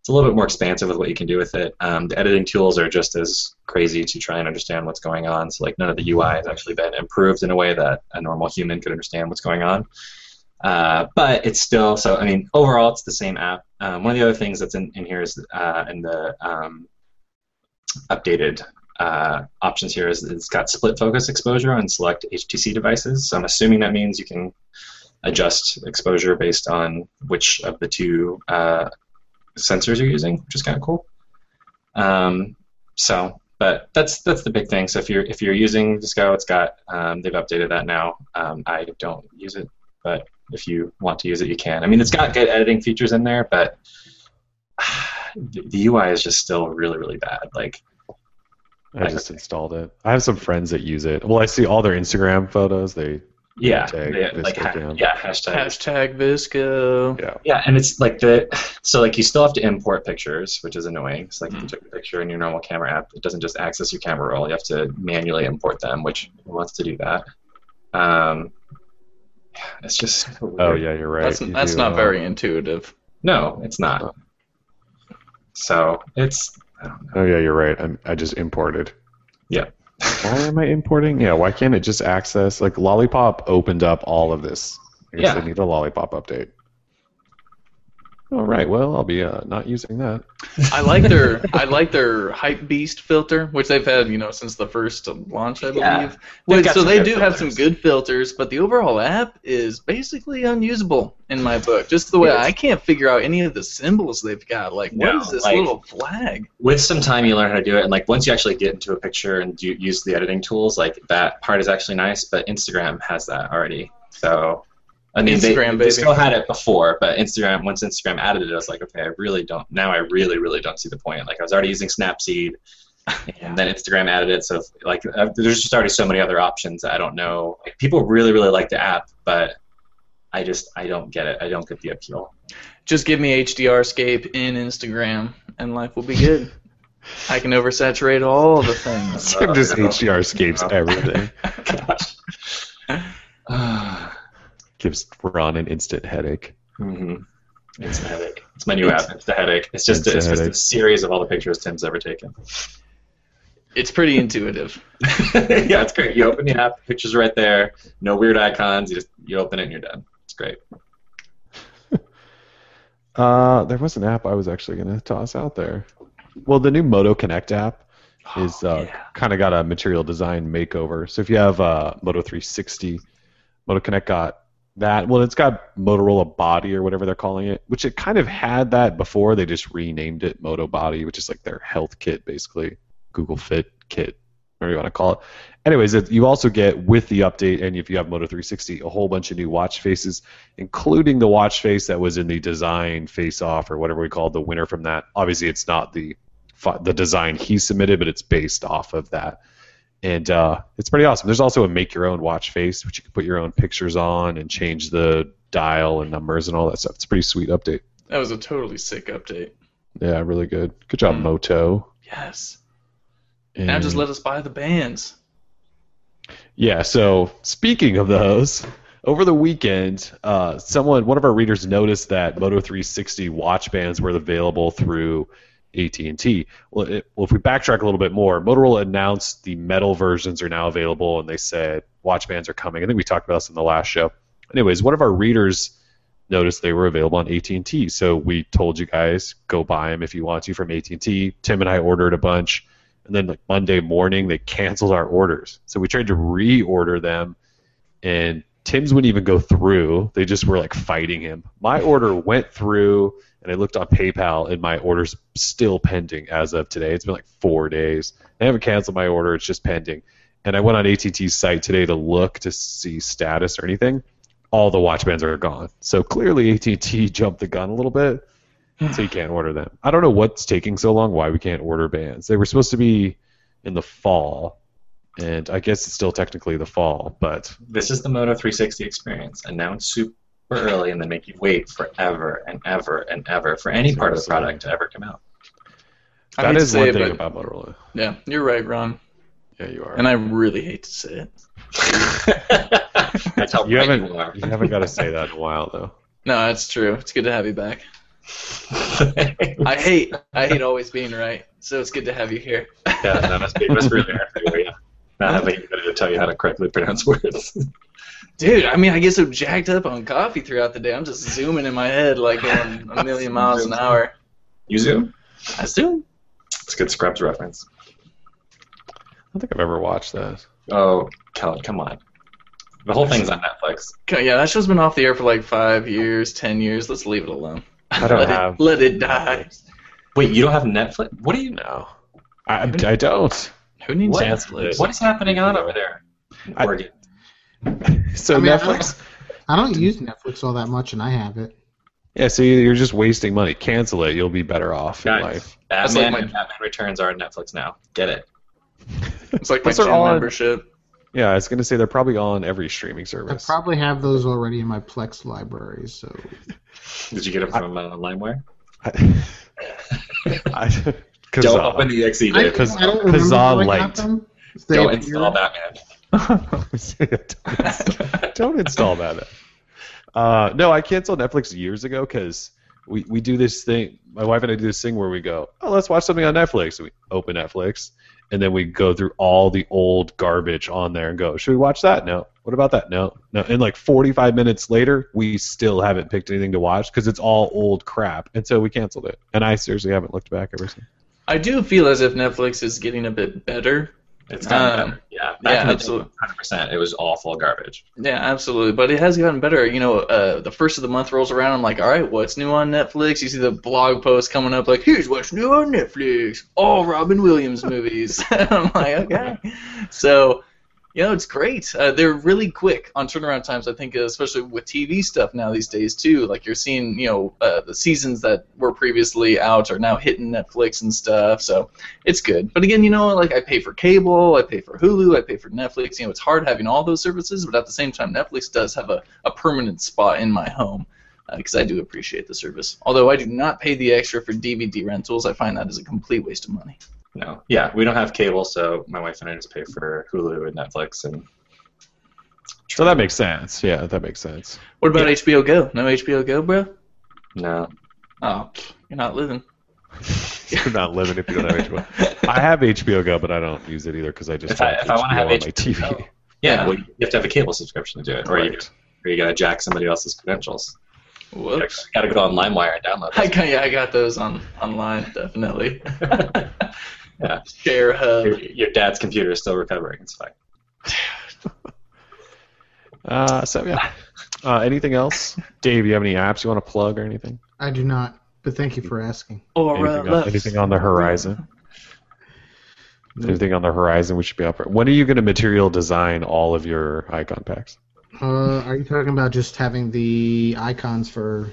It's a little bit more expansive with what you can do with it. Um, the editing tools are just as crazy to try and understand what's going on. So like none of the UI has actually been improved in a way that a normal human could understand what's going on. Uh, but it's still so. I mean, overall, it's the same app. Um, one of the other things that's in, in here is uh, in the um, updated uh, options here is it's got split focus exposure on select HTC devices. So I'm assuming that means you can adjust exposure based on which of the two uh, sensors you're using, which is kind of cool. Um, so, but that's that's the big thing. So if you're if you're using VSCO, it's got um, they've updated that now. Um, I don't use it, but if you want to use it, you can. I mean, it's got good editing features in there, but the the UI is just still really really bad. Like I just installed it. I have some friends that use it. Well, I see all their Instagram photos. They yeah, Tag they- like ha- yeah, hashtag hashtag VSCO. yeah. Yeah, and it's like the so like you still have to import pictures, which is annoying. It's like if you took a picture in your normal camera app, it doesn't just access your camera roll. You have to manually import them, which who wants to do that? Um, it's just so Oh yeah, you're right. That's You that's do, not uh, very intuitive. no, it's not. So it's I don't know. Oh yeah, you're right. I'm, I just imported. Yeah. Why am I importing? Yeah. Why can't it just access like Lollipop opened up all of this? I guess Yeah. I need a Lollipop update. All right. Well, I'll be uh, not using that. I like their I like their hype beast filter, which they've had you know since the first launch, I believe. Yeah. They've- They've so they good do have some good filters, but the overall app is basically unusable in my book. Just the way I can't figure out any of the symbols they've got. Like, what No, is this like- little flag? With some time, you learn how to do it, and like once you actually get into a picture and you use the editing tools, like that part is actually nice. But Instagram has that already, so I mean, Instagram, they, baby. Disco had it before, but Instagram once Instagram added it, I was like, okay, I really don't. Now I really, really don't see the point. Like I was already using Snapseed, and then Instagram added it, so like uh, there's just already so many other options. I don't know. Like people really, really like the app, but I just I don't get it. I don't get the appeal. Just give me HDR HDRscape in Instagram, and life will be good. I can oversaturate all the things. Tim just HDR escapes everything. Gosh. Gives Ron an instant headache. hmm It's a headache. It's my new app. It's the headache. It's just It's a it's, just a series of all the pictures Tim's ever taken. It's pretty intuitive. yeah, it's great. You open the app, pictures right there, no weird icons. You just you open it and you're done. It's great. Uh, there was an app I was actually going to toss out there. Well, the new Moto Connect app is uh, yeah. kind of got a material design makeover. So if you have uh, Moto 360, Moto Connect got that. Well, it's got Motorola Body or whatever they're calling it, which it kind of had that before. They just renamed it Moto Body, which is like their health kit, basically. Google Fit kit, whatever you want to call it. Anyways, you also get with the update, and if you have Moto 360, a whole bunch of new watch faces, including the watch face that was in the design face off or whatever we called the winner from that. Obviously, it's not the the design he submitted, but it's based off of that. And uh, it's pretty awesome. There's also a make your own watch face, which you can put your own pictures on and change the dial and numbers and all that stuff. It's a pretty sweet update. That was a totally sick update. Yeah, really good. Good job, Mm. Moto. Yes. And Now just let us buy the bands. Yeah, so speaking of those, over the weekend, uh, someone, one of our readers noticed that Moto 360 watch bands were available through AT&T. Well, it, well, if we backtrack a little bit more, Motorola announced the metal versions are now available, and they said watch bands are coming. I think we talked about this in the last show. Anyways, one of our readers noticed they were available on AT&T, so we told you guys go buy them if you want to from AT&T. Tim and I ordered a bunch, and then like Monday morning they canceled our orders, so we tried to reorder them, and Tim's wouldn't even go through. They just were like fighting him. My order went through, and I looked on PayPal, and my order's still pending as of today. It's been like four days. They haven't canceled my order; it's just pending. And I went on AT&T's site today to look to see status or anything. All the watch bands are gone. So clearly AT&T jumped the gun a little bit, so you can't order them. I don't know what's taking so long. Why we can't order bands? They were supposed to be in the fall, and I guess it's still technically the fall, but This is the Moto 360 experience. Announce super early and then make you wait forever and ever and ever for any part of the product to ever come out. I that hate to is say one thing but- about Motorola. Yeah, you're right, Ron. Yeah, you are. And I really hate to say it. That's how you haven't you are. you haven't got to say that in a while though. No, that's true. It's good to have you back. I hate I hate always being right, so it's good to have you here. yeah, that must be, it must really hard for you. Yeah. Not having anybody to tell you how to correctly pronounce words. Dude, I mean, I get so jacked up on coffee throughout the day. I'm just zooming in my head like going a million miles an hour. You zoom? I zoom. It's a good Scrubs reference. I don't think I've ever watched that. Oh, Kellen, come on. The whole thing's on Netflix. Yeah, that show's been off the air for like five years, ten years. Let's leave it alone. I don't let have. It, let it die. Wait, you don't have Netflix? What do you know? I, I don't. Who needs What? Netflix? What is happening on over there? I- So I mean, I Netflix. I don't use Netflix all that much, and I have it. Yeah, so you're just wasting money. Cancel it. You'll be better off in Guys, life. That's Batman like my- and Batman Returns are on Netflix now. Get it. It's like my Those gym all on- membership. Yeah, I was gonna say they're probably on every streaming service. I probably have those already in my Plex library. So Did you get them from uh, LimeWire? I, Don't Kazaa. open the exe, I, Kaz- I don't remember Kazaa how I Lite. got them. They Don't appear- install Batman. don't, install, don't install that. Uh, no, I canceled Netflix years ago because we, we do this thing. My wife and I do this thing where we go, oh, let's watch something on Netflix. And we open Netflix, and then we go through all the old garbage on there and go, should we watch that? No. What about that? No. No. And like 45 minutes later, we still haven't picked anything to watch because it's all old crap. And so we canceled it. And I seriously haven't looked back ever since. I do feel as if Netflix is getting a bit better. It's gotten Um, better. Yeah, yeah, back the absolutely. 100%. It was awful garbage. Yeah, absolutely. But it has gotten better. You know, uh, the first of the month rolls around. I'm like, all right, what's new on Netflix? You see the blog post coming up like, here's what's new on Netflix. All Robin Williams movies. I'm like, okay. So You know, it's great. Uh, they're really quick on turnaround times. I think, especially with TV stuff now these days too. Like you're seeing, you know, uh, the seasons that were previously out are now hitting Netflix and stuff. So it's good. But again, you know, like I pay for cable, I pay for Hulu, I pay for Netflix. You know, it's hard having all those services, but at the same time, Netflix does have a, a permanent spot in my home because I do appreciate the service. Although I do not pay the extra for DVD rentals, I find that is a complete waste of money. No, yeah, we don't have cable, so my wife and I just pay for Hulu and Netflix and. So that makes sense. Yeah, that makes sense. What about HBO Go? No HBO Go, bro? No. Oh, you're not living. You're not living if you don't have HBO. I have HBO Go, but I don't use it either because I just If I- watch if I wanna HBO have on my HBO TV. Yeah, well, you have to have a cable subscription to do it, or you Right. or you gotta jack somebody else's credentials. You Whoops. gotta go on LimeWire and download. I got, yeah, I got those on online, definitely. Yeah. Share Hub. your, your dad's computer is still recovering. It's fine. Uh, so yeah. Uh, anything else, Dave? You have any apps you want to plug or anything? I do not, but thank you for asking. Or uh, Anything on, anything on the horizon? Anything on the horizon we should be up for? When are you going to material design all of your icon packs? Uh, are you talking about just having the icons for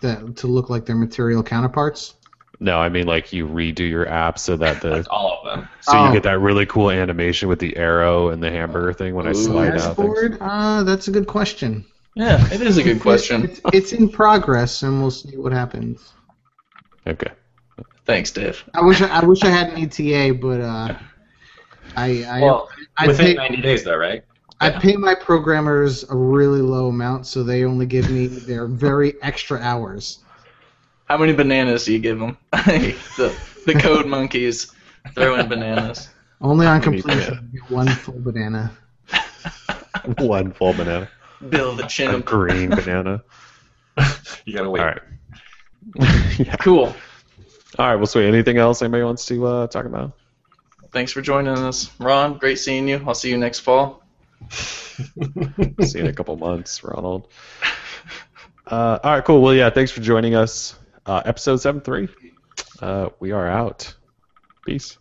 that to look like their material counterparts? No, I mean like you redo your app so that the Like all of them. so you Oh. get that really cool animation with the arrow and the hamburger thing when I slide out things. Dashboard? Uh, that's a good question. Yeah, it is a good question. It's, it's in progress, and we'll see what happens. Okay. Thanks, Dave. I wish I, I wish I had an ETA, but uh, I I, Well, I within pay 90 days, though, right? I pay my programmers a really low amount, so they only give me their very extra hours. How many bananas do you give them? the, the code monkeys throw in bananas. Only on completion, one full banana. One full banana, Bill the a green banana. You gotta wait. All right. yeah. Cool. All right. Well, sweet. Anything else anybody wants to uh, talk about? Thanks for joining us, Ron. Great seeing you. I'll see you next fall. See you in a couple months, Ronald. Uh, all right, cool. Well, yeah, thanks for joining us. Uh, episode seven three. Uh, we are out. Peace.